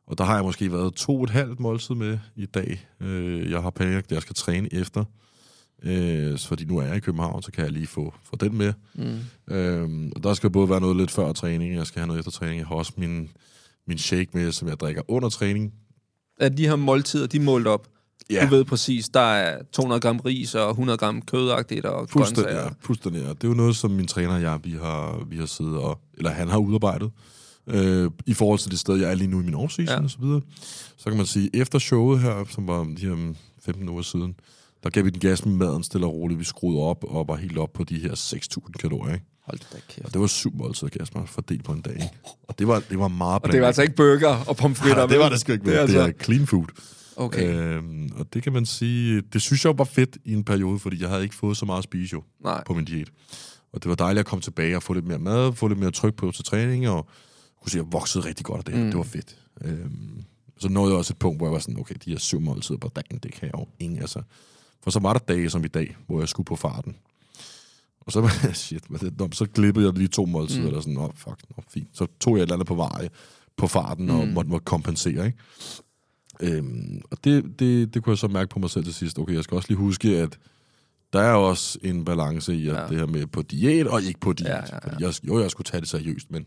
Og der har jeg måske været to og et halvt måltid med i dag. Øh, jeg har planlagt, at jeg skal træne efter. Øh, fordi nu er jeg i København, så kan jeg lige få, få den med. Mm. Øh, og der skal både være noget lidt før træning, jeg skal have noget efter træning. Jeg har også min, min shake med, som jeg drikker under træning. Er de her måltider, de er målt op? Ja. Du ved præcis, der er 200 gram ris og 100 gram kødagtigt og fuldstændig, grøntsager. Ja, fuldstændig, ja. Det er jo noget, som min træner og jeg, vi har, vi har siddet og, eller han har udarbejdet, øh, i forhold til det sted, jeg er lige nu i min off ja. og så videre. Så kan man sige, efter showet her, som var de her 15 uger siden, der gav vi den gas med maden stille og roligt. Vi skruede op og var helt op på de her 6.000 kalorier, ikke? Hold da kæft. Og det var syv måltider, Kasper, fordelt på en dag. Ikke? Og det var, det var meget Og det var altså ikke burger og pomfritter? Ja, det var det sgu ikke. Det altså... det er clean food. Okay. Øhm, og det kan man sige, det synes jeg var fedt i en periode, fordi jeg havde ikke fået så meget at spise jo Nej. på min diæt. Og det var dejligt at komme tilbage og få lidt mere mad, få lidt mere tryk på til træning, og kunne se, at jeg voksede rigtig godt af det her. Mm. Det var fedt. Øhm, så nåede jeg også et punkt, hvor jeg var sådan, okay, de her syv måltider på dagen, det kan jeg jo ingen, altså For så var der dage som i dag, hvor jeg skulle på farten. Og så var jeg, <laughs> shit, hvad det, nå, så glippede jeg lige to måltider, mm. eller sådan, åh, fuck, nå, fint. Så tog jeg et eller andet på vej på farten, og måtte, måtte kompensere, ikke? Øhm, og det, det, det kunne jeg så mærke på mig selv til sidst. Okay, jeg skal også lige huske, at der er også en balance i at Ja. det her med på diæt og ikke på diæt. Ja, ja, ja. Fordi jeg, jo, jeg skulle tage det seriøst, men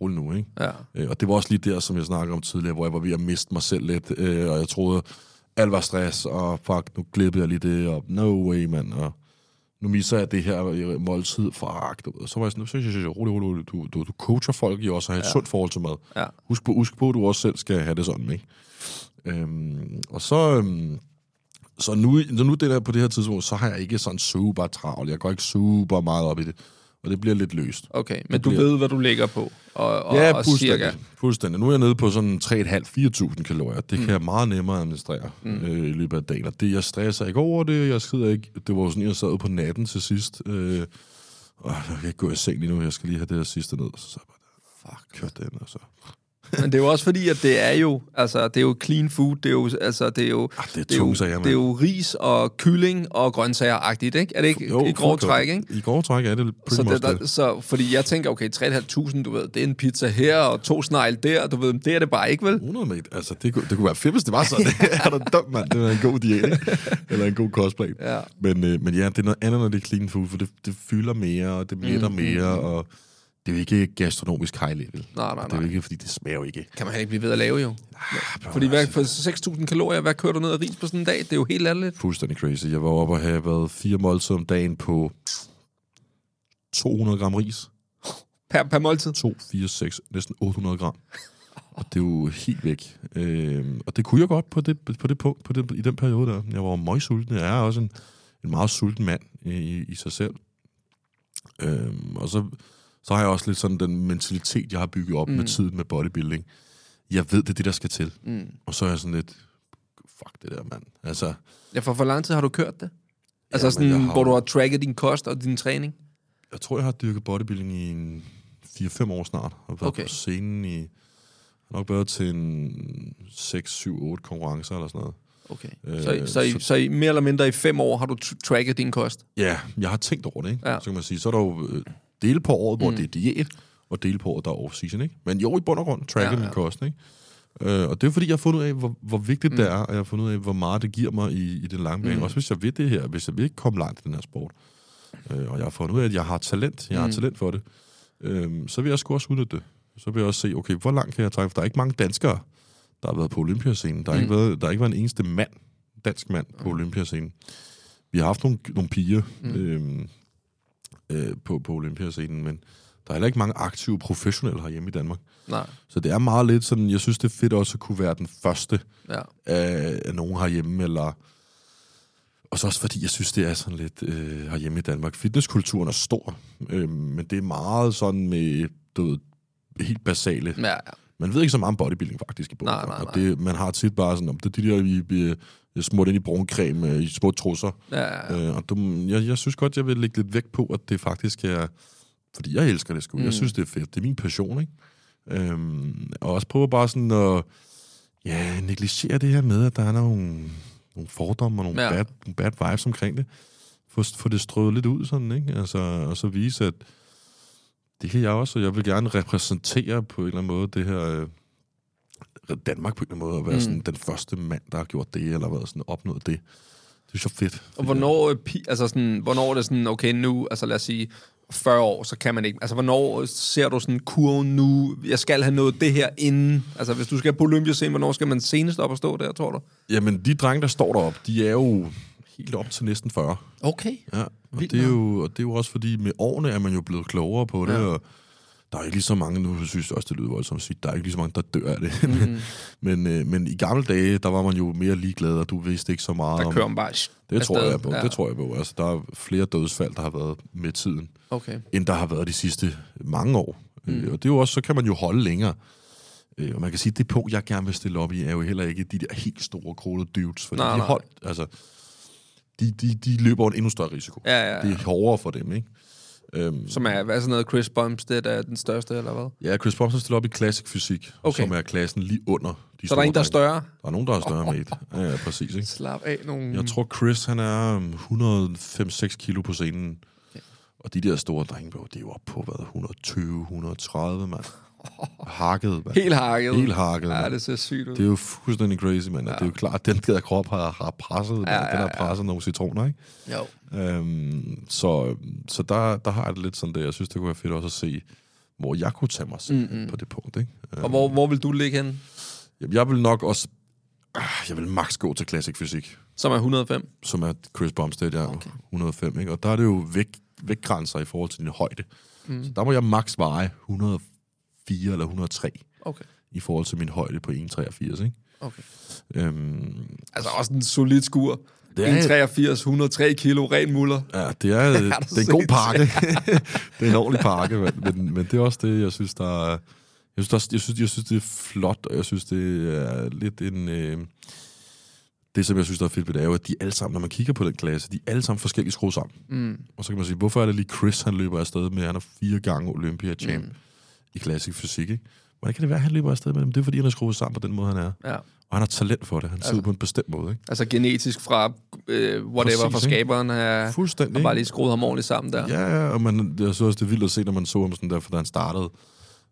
rul nu, ikke? Ja. Øh, og det var også lige der, som jeg snakkede om tidligere, hvor jeg var ved at miste mig selv lidt, øh, og jeg troede, alt var stress, og fuck, nu glippede jeg lige det, og no way, mand, og nu misser jeg det her måltid, fuck, du ved. så var jeg sådan, så, så, så, rolig, rolig, rolig, du, du, du coacher folk i også at have et ja. sundt forhold til mad. Ja. Husk på, husk på, at du også selv skal have det sådan, ikke? Øhm, og så, øhm, så nu, så nu det der, på det her tidspunkt, så har jeg ikke sådan super travlt. Jeg går ikke super meget op i det. Og det bliver lidt løst. Okay, men du bliver- ved, hvad du ligger på, og, og, ja, og fuldstændig. cirka. fuldstændig. Nu er jeg nede på sådan 3.500-4.000 kalorier. Det mm. kan jeg meget nemmere administrere mm. øh, i løbet af dagen. Og det, jeg stresser ikke over det. Jeg skider ikke. Det var sådan, jeg sad på natten til sidst. Øh, og jeg kan ikke gå i seng lige nu. Jeg skal lige have det der sidste ned. Så, så bare, fuck, kør den, og så. Men det er jo også fordi, at det er jo, altså, det er jo clean food, det er jo, altså, det er jo, Ah, det er det er, jo, sager, det er jo ris og kylling og grøntsager-agtigt, ikke? Er det ikke i grov træk, ikke? I grove træk er det pretty Så, much det, der, så, fordi jeg tænker, okay, 3.500, du ved, det er en pizza her, og to snegl der, du ved, det er det bare ikke, vel? 100 meter. Altså, det kunne, det kunne være fedt, hvis det var sådan. det er da dumt, mand. Det var en god diæt, ikke? Eller en god kostplan. Ja. Men, øh, men ja, det er noget andet, når det er clean food, for det, det fylder mere, og det mætter mm, mere, og det er jo ikke gastronomisk high level. Nej, nej, Og Det er jo nej. ikke, fordi det smager jo ikke. Kan man heller ikke blive ved at lave, jo. Fordi hvad, for 6.000 kalorier, hvad kører du ned af ris på sådan en dag? Det er jo helt andet. Fuldstændig crazy. Jeg var oppe og have været fire måltider om dagen på 200 gram ris. Per, per måltid. 2, 4, 6, næsten 800 gram. Og det er jo helt væk. Øhm, og det kunne jeg godt på det, på det punkt, på det, i den periode der. Jeg var møgsulten. Jeg er også en, en meget sulten mand i, i sig selv. Øhm, og så, så har jeg også lidt sådan den mentalitet, jeg har bygget op mm. med tiden med bodybuilding. Jeg ved, det er det, der skal til. Mm. Og så er jeg sådan lidt, fuck det der, mand. Altså, Ja, for hvor lang tid har du kørt det? Altså Jamen, sådan, har- hvor du har tracket din kost og din træning? jeg tror, jeg har dyrket bodybuilding i en 4-5 år snart. Og været Okay. på scenen i nok været til en 6, 7, 8 konkurrencer eller sådan noget. Okay. Øh, så, i- så, i, så- så i mere eller mindre i fem år har du tracket din kost? Ja, jeg har tænkt over det, ikke? Ja. Så kan man sige, så er der jo øh, dele på året, hvor mm. det er diæt, og dele på året, der er off-season, ikke? Men jo, i bund og grund tracker Ja, ja, min kost, ikke? Øh, og det er fordi, jeg har fundet ud af, hvor, hvor vigtigt mm. det er, og jeg har fundet ud af, hvor meget det giver mig i, i den lange bane. Mm. Også hvis jeg vil det her, hvis jeg vil komme langt i den her sport. Øh, og jeg har fundet ud af, at jeg har talent. Jeg har Mm. talent for det. Øh, så vil jeg sgu også udnytte det. Så vil jeg også se, okay, hvor langt kan jeg trække? For der er ikke mange danskere, der har været på Olympiascenen. Der har, ikke, været, der har ikke været en eneste mand, dansk mand, på Olympiascenen. Vi har haft nogle, nogle piger mm. øhm, øh, på, på Olympiascenen, men der er heller ikke mange aktive professionelle herhjemme i Danmark. Nej. Så det er meget lidt sådan, jeg synes, det er fedt også at kunne være den første Ja. af, af nogen herhjemme, eller... Og så også fordi, jeg synes, det er sådan lidt øh, herhjemme i Danmark. Fitnesskulturen er stor, øh, men det er meget sådan med, du ved, helt basale. Ja, ja. Man ved ikke så meget om bodybuilding faktisk i bogen. Nej, nej, Og nej. det, man har tit bare sådan, om det er de der, vi bliver smurt ind i bruncreme øh, i små trusser. ja. Øh, og du, jeg, jeg synes godt, jeg vil lægge lidt vægt på, at det faktisk er... Fordi jeg elsker det sgu. Mm. Jeg synes, det er fedt. Det er min passion, ikke? Øhm, og også prøve bare sådan at ja, negligere det her med, at der er nogle, nogle fordomme og nogle, ja. bad, nogle bad vibes omkring det. Få, få det strøget lidt ud sådan, ikke? Altså, og så vise, at det kan jeg også, og jeg vil gerne repræsentere på en eller anden måde det her øh, Danmark på en eller anden måde, at være Mm. sådan den første mand, der har gjort det, eller været sådan opnået det. Det er så fedt. Og hvornår, øh, altså sådan, hvornår er det sådan, okay, nu, altså lad os sige, 40 år, så kan man ikke. Altså, hvornår ser du sådan kurven nu? Jeg skal have noget det her inden. Altså, hvis du skal på Olympiascenen, hvornår skal man senest op og stå der, tror du? Jamen, de drenge, der står deroppe, de er jo helt op til næsten 40. Okay. Ja, og Vildt det, er jo, og det er jo også fordi, med årene er man jo blevet klogere på det, ja. og der er ikke lige så mange, nu synes jeg også, det lyder voldsomt sige, der er ikke lige så mange, der dør af det. <laughs> Mm-hmm. men, øh, men i gamle dage, der var man jo mere ligeglad, og du vidste ikke så meget Der om... kører man bare det tror jeg på, Ja. det tror jeg på. Altså, der er flere dødsfald, der har været med tiden, Okay. end der har været de sidste mange år. Mm. Øh, og det er jo også, så kan man jo holde længere. Øh, og man kan sige, at det punkt, jeg gerne vil stille op i, er jo heller ikke de der helt store krålede dudes, for de, nej. hold, altså, de, de, de løber en endnu større risiko. Ja, ja, ja. Det er hårdere for dem, ikke? Øhm, Som er, hvad er sådan noget, Chris Bumstead er den største, eller hvad? ja, Chris Bumstead stiller op i Classic Fysik, Okay. som er klassen lige under de Så der er en, der er større? Der er nogen, der er større med et. Ja, ja, præcis. Ikke? Slap af nogle... Jeg tror, Chris han er um, 105-6 kilo på scenen. Og de der store drenge, bro, de er jo oppe på, hvad, 120, 130, mand. <laughs> Hakket, mand. Helt hakket. Helt hakket, Ja, det ser sygt ud. Det er jo fuldstændig crazy, mand. Ja. Det er jo klart, at den der krop har, har presset, ja, ja, ja. den har presset nogle citroner, ikke? Jo. Øhm, så så der, der har jeg det lidt sådan der. Jeg synes, det kunne være fedt også at se, hvor jeg kunne tage mig selv mm-hmm. på det punkt, ikke? Og hvor, hvor vil du ligge hen? Jamen, jeg vil nok også... Ah, Jeg vil max gå til Classic Fysik, Som er 105? som er Chris Bumstead, ja, okay. 105, ikke? Og der er det jo væk, vægtgrænser i forhold til din højde. Mm. Så der må jeg max veje 104 eller 103 Okay. i forhold til min højde på 1,83, ikke? okay. Øhm, Altså også en solid skur. Det er- 183, 103 kilo, ren muller. Ja, <laughs> det er, det er en god pakke. <laughs> det er en ordentlig pakke, men, men, men det er også det, jeg synes, der er... Jeg synes, der, er- jeg, synes, jeg synes, det er flot, og jeg synes, det er lidt en... Øh, det, som jeg synes, der er fedt ved det, er jo, at de alle sammen, når man kigger på den klasse, de er alle sammen forskelligt skruet sammen. Mm. Og så kan man sige, hvorfor er det lige Chris, han løber afsted med, han er fire gange Olympia-champ mm. I klassisk fysik, ikke? Hvordan kan det være, at han løber afsted med dem? Det er, fordi han er skruet sammen på den måde, han er. Ja. Og han har talent for det. Han sidder på en bestemt måde, ikke? Altså genetisk fra øh, whatever Præcis, fra skaberen er, Fuldstændig, har bare lige skruet ham ordentligt sammen der. Ja, ja, og man, jeg synes også, det er vildt at se, når man så ham sådan der, for da han startede.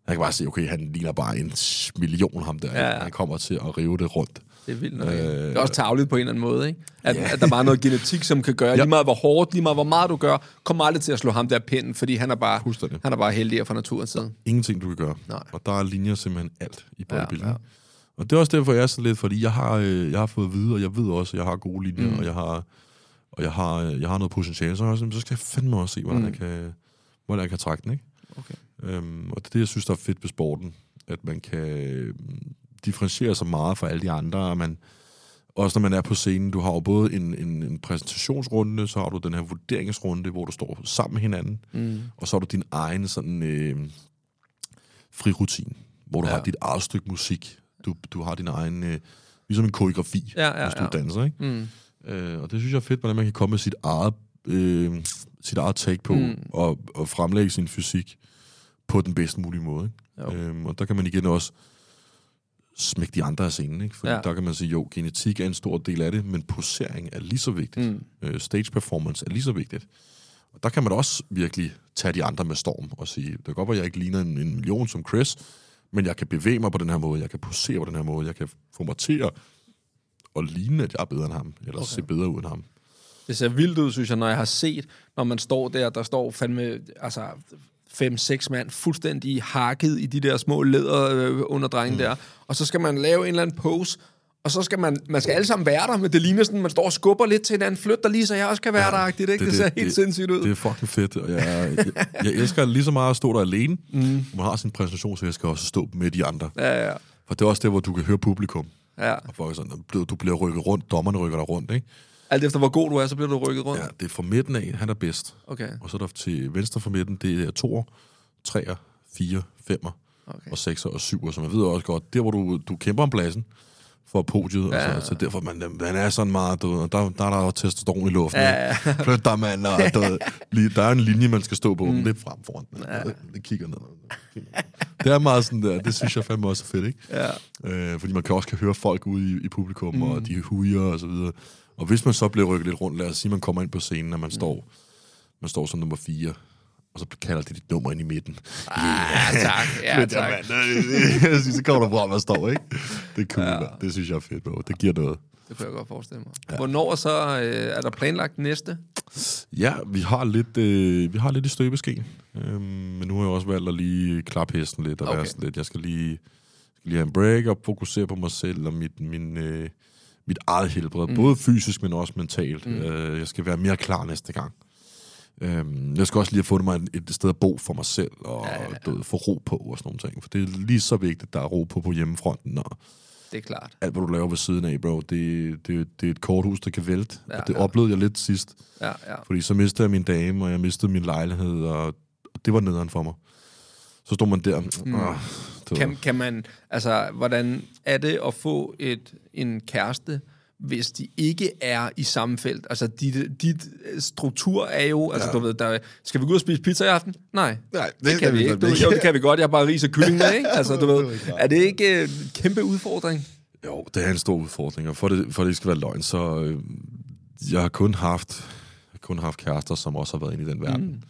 Jeg kan bare se, okay, han ligner bare en million ham der. Ja, ja. Han kommer til at rive det rundt. Det er vildt nok. Øh, det er også tageligt på en eller anden måde, ikke? At, at der bare er noget genetik, som kan gøre, lige meget hvor hårdt, lige meget hvor meget du gør, kommer aldrig til at slå ham der pinden, fordi han er bare, han er bare heldigere fra naturens side. Ingenting, du kan gøre. Nej. Og der er linjer simpelthen alt i bodybuilding. Ja, Ja, ja. ja. Og det er også derfor, jeg er så lidt, fordi jeg har, øh, jeg har fået at vide, og jeg ved også, at jeg har gode linjer, mm. og jeg har, og jeg har, øh, jeg har noget potentiale, så, så skal jeg fandme også se, hvordan, mm. jeg, kan, hvordan jeg kan trække den, ikke? Okay. Øhm, og det er det, jeg synes, der er fedt ved sporten, at man kan øh, differentiere sig meget fra alle de andre, og man, også når man er på scenen, du har jo både en, en, en præsentationsrunde, så har du den her vurderingsrunde, hvor du står sammen med hinanden, mm. og så har du din egen sådan øh, frirutin, hvor du Ja. har dit eget stykke musik. Du, du har din egen, øh, ligesom en koreografi, Ja, ja, hvis du ja. danser, ikke? Mm. Øh, og det synes jeg er fedt, hvordan man kan komme med sit eget, øh, sit eget take på, mm. og, og fremlægge sin fysik på den bedst mulige måde. Jo. Ikke? Øhm, og der kan man igen også smække de andre af scenen, ikke? Fordi Ja. der kan man sige, jo, genetik er en stor del af det, men posering er lige så vigtigt. Mm. Øh, stage performance er lige så vigtigt. Og der kan man også virkelig tage de andre med storm og sige, det kan godt være, at jeg ikke ligner en, en million som Chris, men jeg kan bevæge mig på den her måde, jeg kan posere på den her måde, jeg kan at, at ligne, at jeg er bedre end ham, eller okay. se bedre ud end ham. Det ser vildt ud, synes jeg, når jeg har set, når man står der, der står fandme, altså fem-seks mand fuldstændig hakket i de der små læder øh, mm. der, og så skal man lave en eller anden pose, og så skal man, man skal alle sammen være der, men det ligner sådan, man står og skubber lidt til hinanden, flyt der lige, så jeg også kan være ja, der, ikke? Det, det, det ser helt sindssygt ud. Det er fucking fedt, og jeg, jeg, jeg elsker lige så meget at stå der alene, mm. man har sin præsentation, så jeg skal også stå med de andre. ja, ja, For det er også der, hvor du kan høre publikum. ja. Og folk er sådan, du bliver- du bliver rykket rundt, dommerne rykker dig rundt, ikke? Alt efter hvor god du er, så bliver du rykket rundt. Ja, det er fra midten af, han er bedst. Okay. Og så er der til venstre for midten, det er toer, treer, fire, femmer, Okay. og sekser og syver. Så man ved også godt, der hvor du, du kæmper om pladsen for podiet, Ja. og så, så derfor man, man er sådan meget, du, og der, der er der også testosteron i luften. Ja, Ja. <laughs> Flyt dig, mand, og du, lige, der er en linje, man skal stå på, mm. lidt frem foran. Ja. Det kigger ned. Det er meget sådan der, det synes jeg fandme også er fedt, ikke? Ja. Øh, fordi man kan også kan høre folk ude i, i publikum, mm. og de hujer og så videre. Og hvis man så bliver rykket lidt rundt, lad os sige, man kommer ind på scenen, og man, mm. står, man står som nummer fire, og så kalder de dit nummer ind i midten. <laughs> Ja, tak. Ja, Fedt, tak. synes, så kommer du frem og står, ikke? Det er cool, ja. Det synes jeg er fedt, bro. Det giver noget. Det kan jeg godt forestille mig. Ja. Hvornår så øh, er der planlagt næste? Ja, vi har lidt, øh, vi har lidt i støbeskeen. Øhm, men nu har jeg også valgt at lige klappe hesten lidt, og. Okay. være sådan lidt. Jeg skal lige, skal lige have en break og fokusere på mig selv og mit, min, øh, mit eget helbred. Mm. Både fysisk, men også mentalt. Mm. Øh, jeg skal være mere klar næste gang. Øhm, jeg skal også lige have fundet mig et, et sted at bo for mig selv, og ja, ja, ja. Du få ro på og sådan nogle ting. For det er lige så vigtigt, at der er ro på på hjemmefronten, og Det er klart. alt, hvad du laver ved siden af, bro, det, det, det er et korthus, der kan vælte. Ja, og det ja. oplevede jeg lidt sidst. Ja, ja. Fordi så mistede jeg min dame, og jeg mistede min lejlighed, og, og det var nederen for mig. Så stod man der. Mm. Øh, Kan, kan man, altså, hvordan er det at få et, en kæreste, hvis de ikke er i samme felt. Altså, dit, dit struktur er jo... Altså, Ja. du ved, der, skal vi gå ud og spise pizza i aften? Nej. Nej, det, det kan vi ikke. Du, jo, det kan vi godt. Jeg har bare ris og kylling med, ikke? Altså, du <laughs> ved, er det ikke øh, en kæmpe udfordring? Jo, det er en stor udfordring, og for det, for det ikke skal være løgn, så øh, jeg har kun haft, kun haft kærester, som også har været inde i den verden. Mm.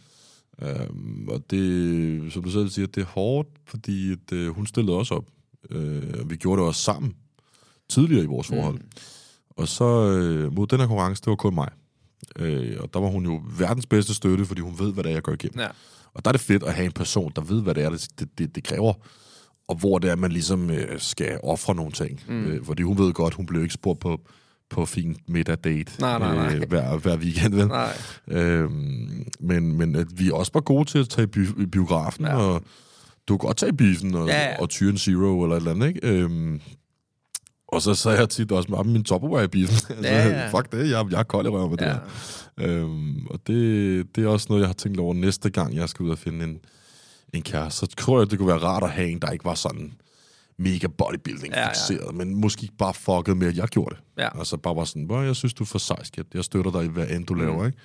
Øhm, og det, som du selv siger, det er hårdt, fordi at, øh, hun stillede også op. Øh, vi gjorde det også sammen, tidligere i vores forhold. Mm. Og så øh, mod den her konkurrence, det var kun mig. Øh, og der var hun jo verdens bedste støtte, fordi hun ved, hvad det er, jeg går igennem. Ja. Og der er det fedt at have en person, der ved, hvad det er, det, det, det, det kræver. Og hvor det er, man ligesom øh, skal ofre nogle ting. Mm. Øh, fordi hun ved godt, hun blev ikke spurgt på, på fin middag date Nej, nej, nej. Øh, hver, hver weekend. Vel? Nej. Øhm, men, men at vi også var gode til at tage i bi- biografen, Ja. og du kan godt tage biffen og, Ja, ja, og Tyren Zero eller et eller andet, ikke? Øhm, og så sagde jeg tit også med min Tupperware i biffen. <laughs> altså, Ja, ja. Fuck det, jeg, jeg er kold i røven med det Ja. der. Øhm, og det, det er også noget, jeg har tænkt over næste gang, jeg skal ud og finde en, en kæreste. Så tror jeg, det kunne være rart at have en, der ikke var sådan mega bodybuilding Ja, ja. fixeret, men måske bare fucket med, at jeg gjorde det. Ja. Altså bare var sådan, "Hvor jeg synes, du er for sej, skat. Jeg støtter dig i hvad end du laver, Mm. ikke?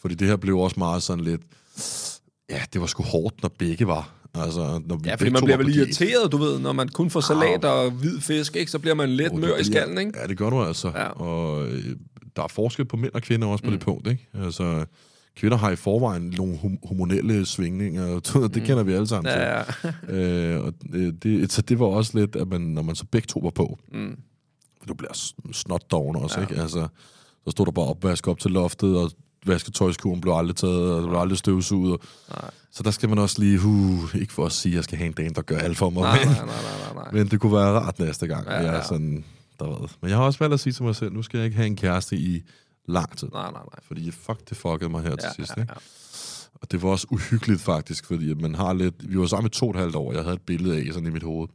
Fordi det her blev også meget sådan lidt... Ja, det var sgu hårdt, når begge var. Altså, når Ja, fordi man bliver vel irriteret, du ved, når man kun får salat og hvid fisk, ikke? så bliver man lidt Oh, mør i skallen, ikke? Ja, det gør du altså. Ja. Og øh, der er forskel på mænd og kvinder også på mm. det punkt, ikke? Altså, kvinder har i forvejen nogle hum- hormonelle svingninger, det kender vi alle sammen til. Mm. Ja, ja. <laughs> Øh, og øh, det, så det var også lidt, at man, når man så begge to var på, Mm. du bliver snotdoven også, ja. ikke? Altså, så stod der bare opvask op til loftet, og vasketøjskurven blev aldrig taget, og der blev aldrig støvsuget. Nej. Så der skal man også lige, uh, ikke for at sige, at jeg skal have en dame, der gør alt for mig, Nej, men, nej, nej, nej, nej, men det kunne være rart næste gang. Ja, jeg ja. sådan, der ved. Men jeg har også valgt at sige til mig selv, nu skal jeg ikke have en kæreste i lang tid. Nej, nej, nej. Fordi fuck, det fuckede mig her til Ja, sidst. ja, Ikke? ja. Og det var også uhyggeligt faktisk, fordi man har lidt... Vi var sammen i to og et halvt år, jeg havde et billede af sådan i mit hoved.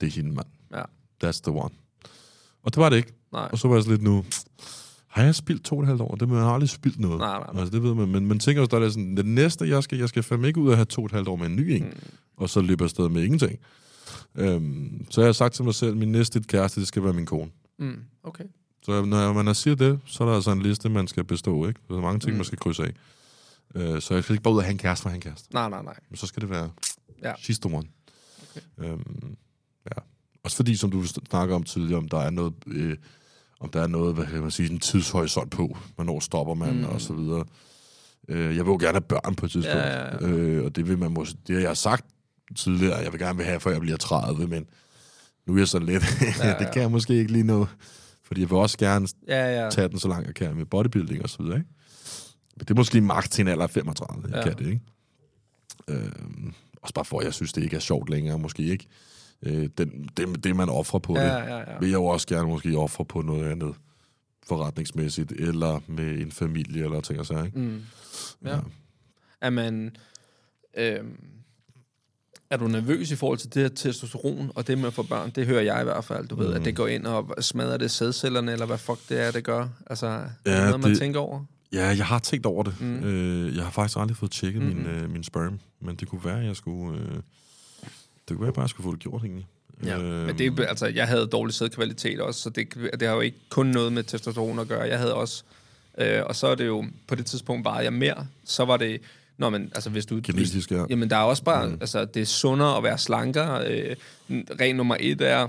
Det er hende, mand. Ja. That's the one. Og det var det ikke. Nej. Og så var jeg så lidt nu... Har jeg spildt to og et halvt år? Det man har aldrig spildt noget. Nej, nej, nej. Altså, det ved man. Men man tænker også, der er sådan, det næste, jeg skal, jeg skal fandme ikke ud og have to og et halvt år med en ny en. Mm. Og så løbe afsted med ingenting. Øhm, så jeg har sagt til mig selv, min næste kæreste, det skal være min kone. Mm, okay. Så når man har siger det, så er der altså en liste, man skal bestå, ikke? Der er mange ting, mm. man skal krydse af. Øh, så jeg skal ikke bare ud og have en kæreste for at have en kæreste. Nej, nej, nej. Men så skal det være Ja. she's the one. Okay. Øhm, ja. Også fordi, som du snakker om tidligere, om der er noget, øh, om der er noget, hvad kan man sige, en tidshorisont på, hvornår stopper man, mm. og så videre. Øh, jeg vil jo gerne have børn på et tidspunkt, Ja, ja, ja. Øh, og det vil man måske, det har jeg sagt tidligere, jeg vil gerne vil have, før jeg bliver 30, men nu er jeg så lidt, ja, <laughs> ja. det kan jeg måske ikke lige nå, fordi jeg vil også gerne Ja, ja. tage den så langt jeg kan med bodybuilding og så videre, ikke? Men det er måske magt til en alder af 35, jeg Ja. ja. kan det, ikke? Øhm, også bare for, at jeg synes, det ikke er sjovt længere, måske ikke. Øh, den, det, det, man offrer på Ja, det, ja, ja. vil jeg jo også gerne måske ofre på noget andet forretningsmæssigt, eller med en familie, eller ting og sager, ikke? Mm. Ja. Er man... Øhm, er du nervøs i forhold til det her testosteron og det med at få børn? Det hører jeg i hvert fald. Du ved, at det går ind og smadrer det sædcellerne, eller hvad fuck det er, det gør. Altså, er det Ja, noget, man tænker over? Ja, jeg har tænkt over det. Mm. Mm. Øh, jeg har faktisk aldrig fået tjekket mm. Min, øh, min sperm, men det kunne være, at jeg skulle... Øh, det kunne være, at jeg bare skulle få det gjort, egentlig. Ja. Øhm, Men det, altså, jeg havde dårlig sædkvalitet også, så det, det har jo ikke kun noget med testosteron at gøre. Jeg havde også... Øh, og så er det jo... På det tidspunkt var jeg mere. Så var det... Nå, men altså, hvis du... Genetisk, ja. Jamen, der er også bare... Mm. Altså, det er sundere at være slankere. Øh, ren nummer et er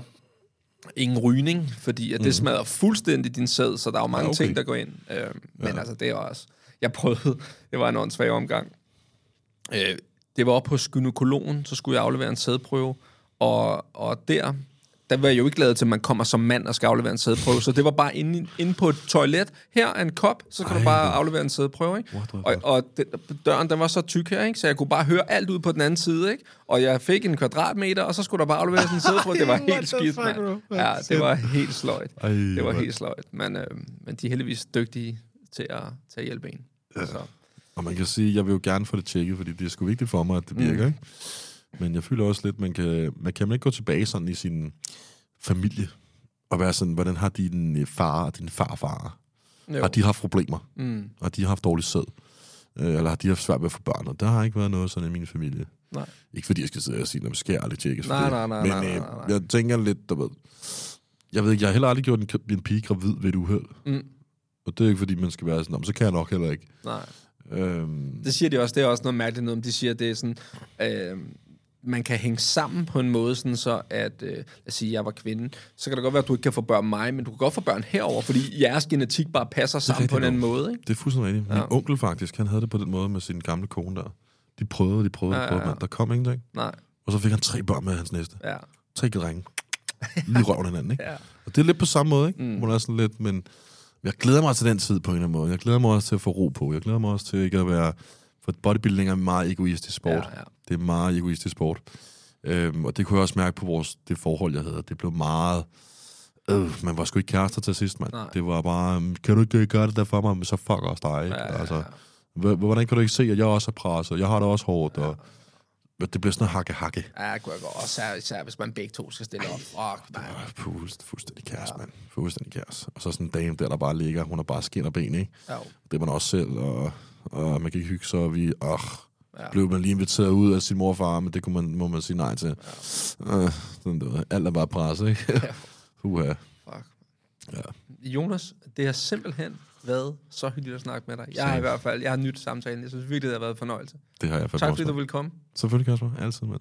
ingen rygning, fordi at det smadrer fuldstændig din sæd, så der er jo mange Ja, ja, okay. ting, der går ind. Øh, men altså, det er også... Jeg prøvede... <laughs> Det var en åndssvag omgang. Øh, det var oppe hos gynekologen, så skulle jeg aflevere en sædprøve, og, og der, der var jo ikke lavet til, at man kommer som mand og skal aflevere en sædprøve, så det var bare inde, inde på et toilet. Her er en kop, så skal Ej, du bare aflevere en sædprøve, ikke? What Og, og den, døren, den var så tyk her, ikke? Så jeg kunne bare høre alt ud på den anden side, ikke? Og jeg fik en kvadratmeter, og så skulle der bare afleveres en sædprøve. Det var helt skidt, mand. Ja, det var helt sløjt. Ej, Det var helt sløjt. Men, øh, men de er heldigvis dygtige til at, til at hjælpe en. Så. Og man kan sige, jeg vil jo gerne få det tjekket, fordi det er sgu vigtigt for mig, at det virker, mm. ikke? Men jeg føler også lidt, man kan, man kan ikke gå tilbage sådan i sin familie, og være sådan, hvordan har din øh, far og din farfar, Jo. har de haft problemer? Mm, Har de haft dårlig sæd? Øh, Eller har de haft svært ved at få børn? Og der har ikke været noget sådan i min familie. nej. Ikke fordi jeg skal sidde og sige, at skal jeg aldrig tjekkes for Nej, det. nej, nej, Men nej, øh, nej, nej. jeg tænker lidt, du ved, Jeg ved ikke, jeg har heller aldrig gjort en, en pige gravid ved et uheld. Mm. Og det er ikke, fordi man skal være sådan, "Nå, men så kan jeg nok heller ikke. Nej. Øhm, Det siger de også, det er også noget mærkeligt noget, om de siger, det er sådan, øh, man kan hænge sammen på en måde, sådan så at, øh, lad os sige, jeg var kvinde, så kan det godt være, at du ikke kan få børn mig, men du kan godt få børn herover, fordi jeres genetik bare passer sammen på en anden måde, ikke? det er fuldstændig rigtigt. Min onkel faktisk, han havde det på den måde med sin gamle kone der. De prøvede, de prøvede, de Ja, prøvede, ja, ja. Der kom ingenting. Nej, Og så fik han tre børn med hans næste. ja. Tre drenge. Lige røven hinanden, ikke? Ja. Og det er lidt på samme måde, ikke? Mm. Hun er sådan lidt, men jeg glæder mig til den tid på en eller anden måde. Jeg glæder mig også til at få ro på. Jeg glæder mig også til ikke at være... For bodybuilding er en meget egoistisk sport. Ja, ja. Det er en meget egoistisk sport. Øhm, og det kunne jeg også mærke på vores, det forhold, jeg havde. Det blev meget... Øh, man var sgu ikke kærester til sidst, mand. Nej. Det var bare, øhm, kan du ikke gøre det der for mig? Men så fuck også dig, ikke? Ja, ja, ja. Altså, hvordan kan du ikke se, at jeg også er presset? Jeg har det også hårdt, og det bliver sådan noget hakke-hakke. Ja, det kunne jeg godt. Også især, hvis man begge to skal stille op. Fuck, man. Fuldst, fuldstændig kærs, mand. Fuldstændig kærs. Og så sådan en dame der, der bare ligger, hun har bare skin og ben, ikke? Ja, Det er man også selv, og, og man kan ikke hygge sig, og vi, øh, Ja. blev man lige inviteret ud af sin morfar, men det kunne man, må man sige nej til. Ja. Øh, sådan der. Alt er bare pres, ikke? Ja. <laughs> Uha. fuck. Ja. Jonas, det har simpelthen været så hyggeligt at snakke med dig. Jeg har i hvert fald, jeg har nyt samtalen. Jeg synes virkelig, det har været en fornøjelse. Det har jeg fandme Tak fordi du ville komme. Selvfølgelig, Kasper. Altid, mand.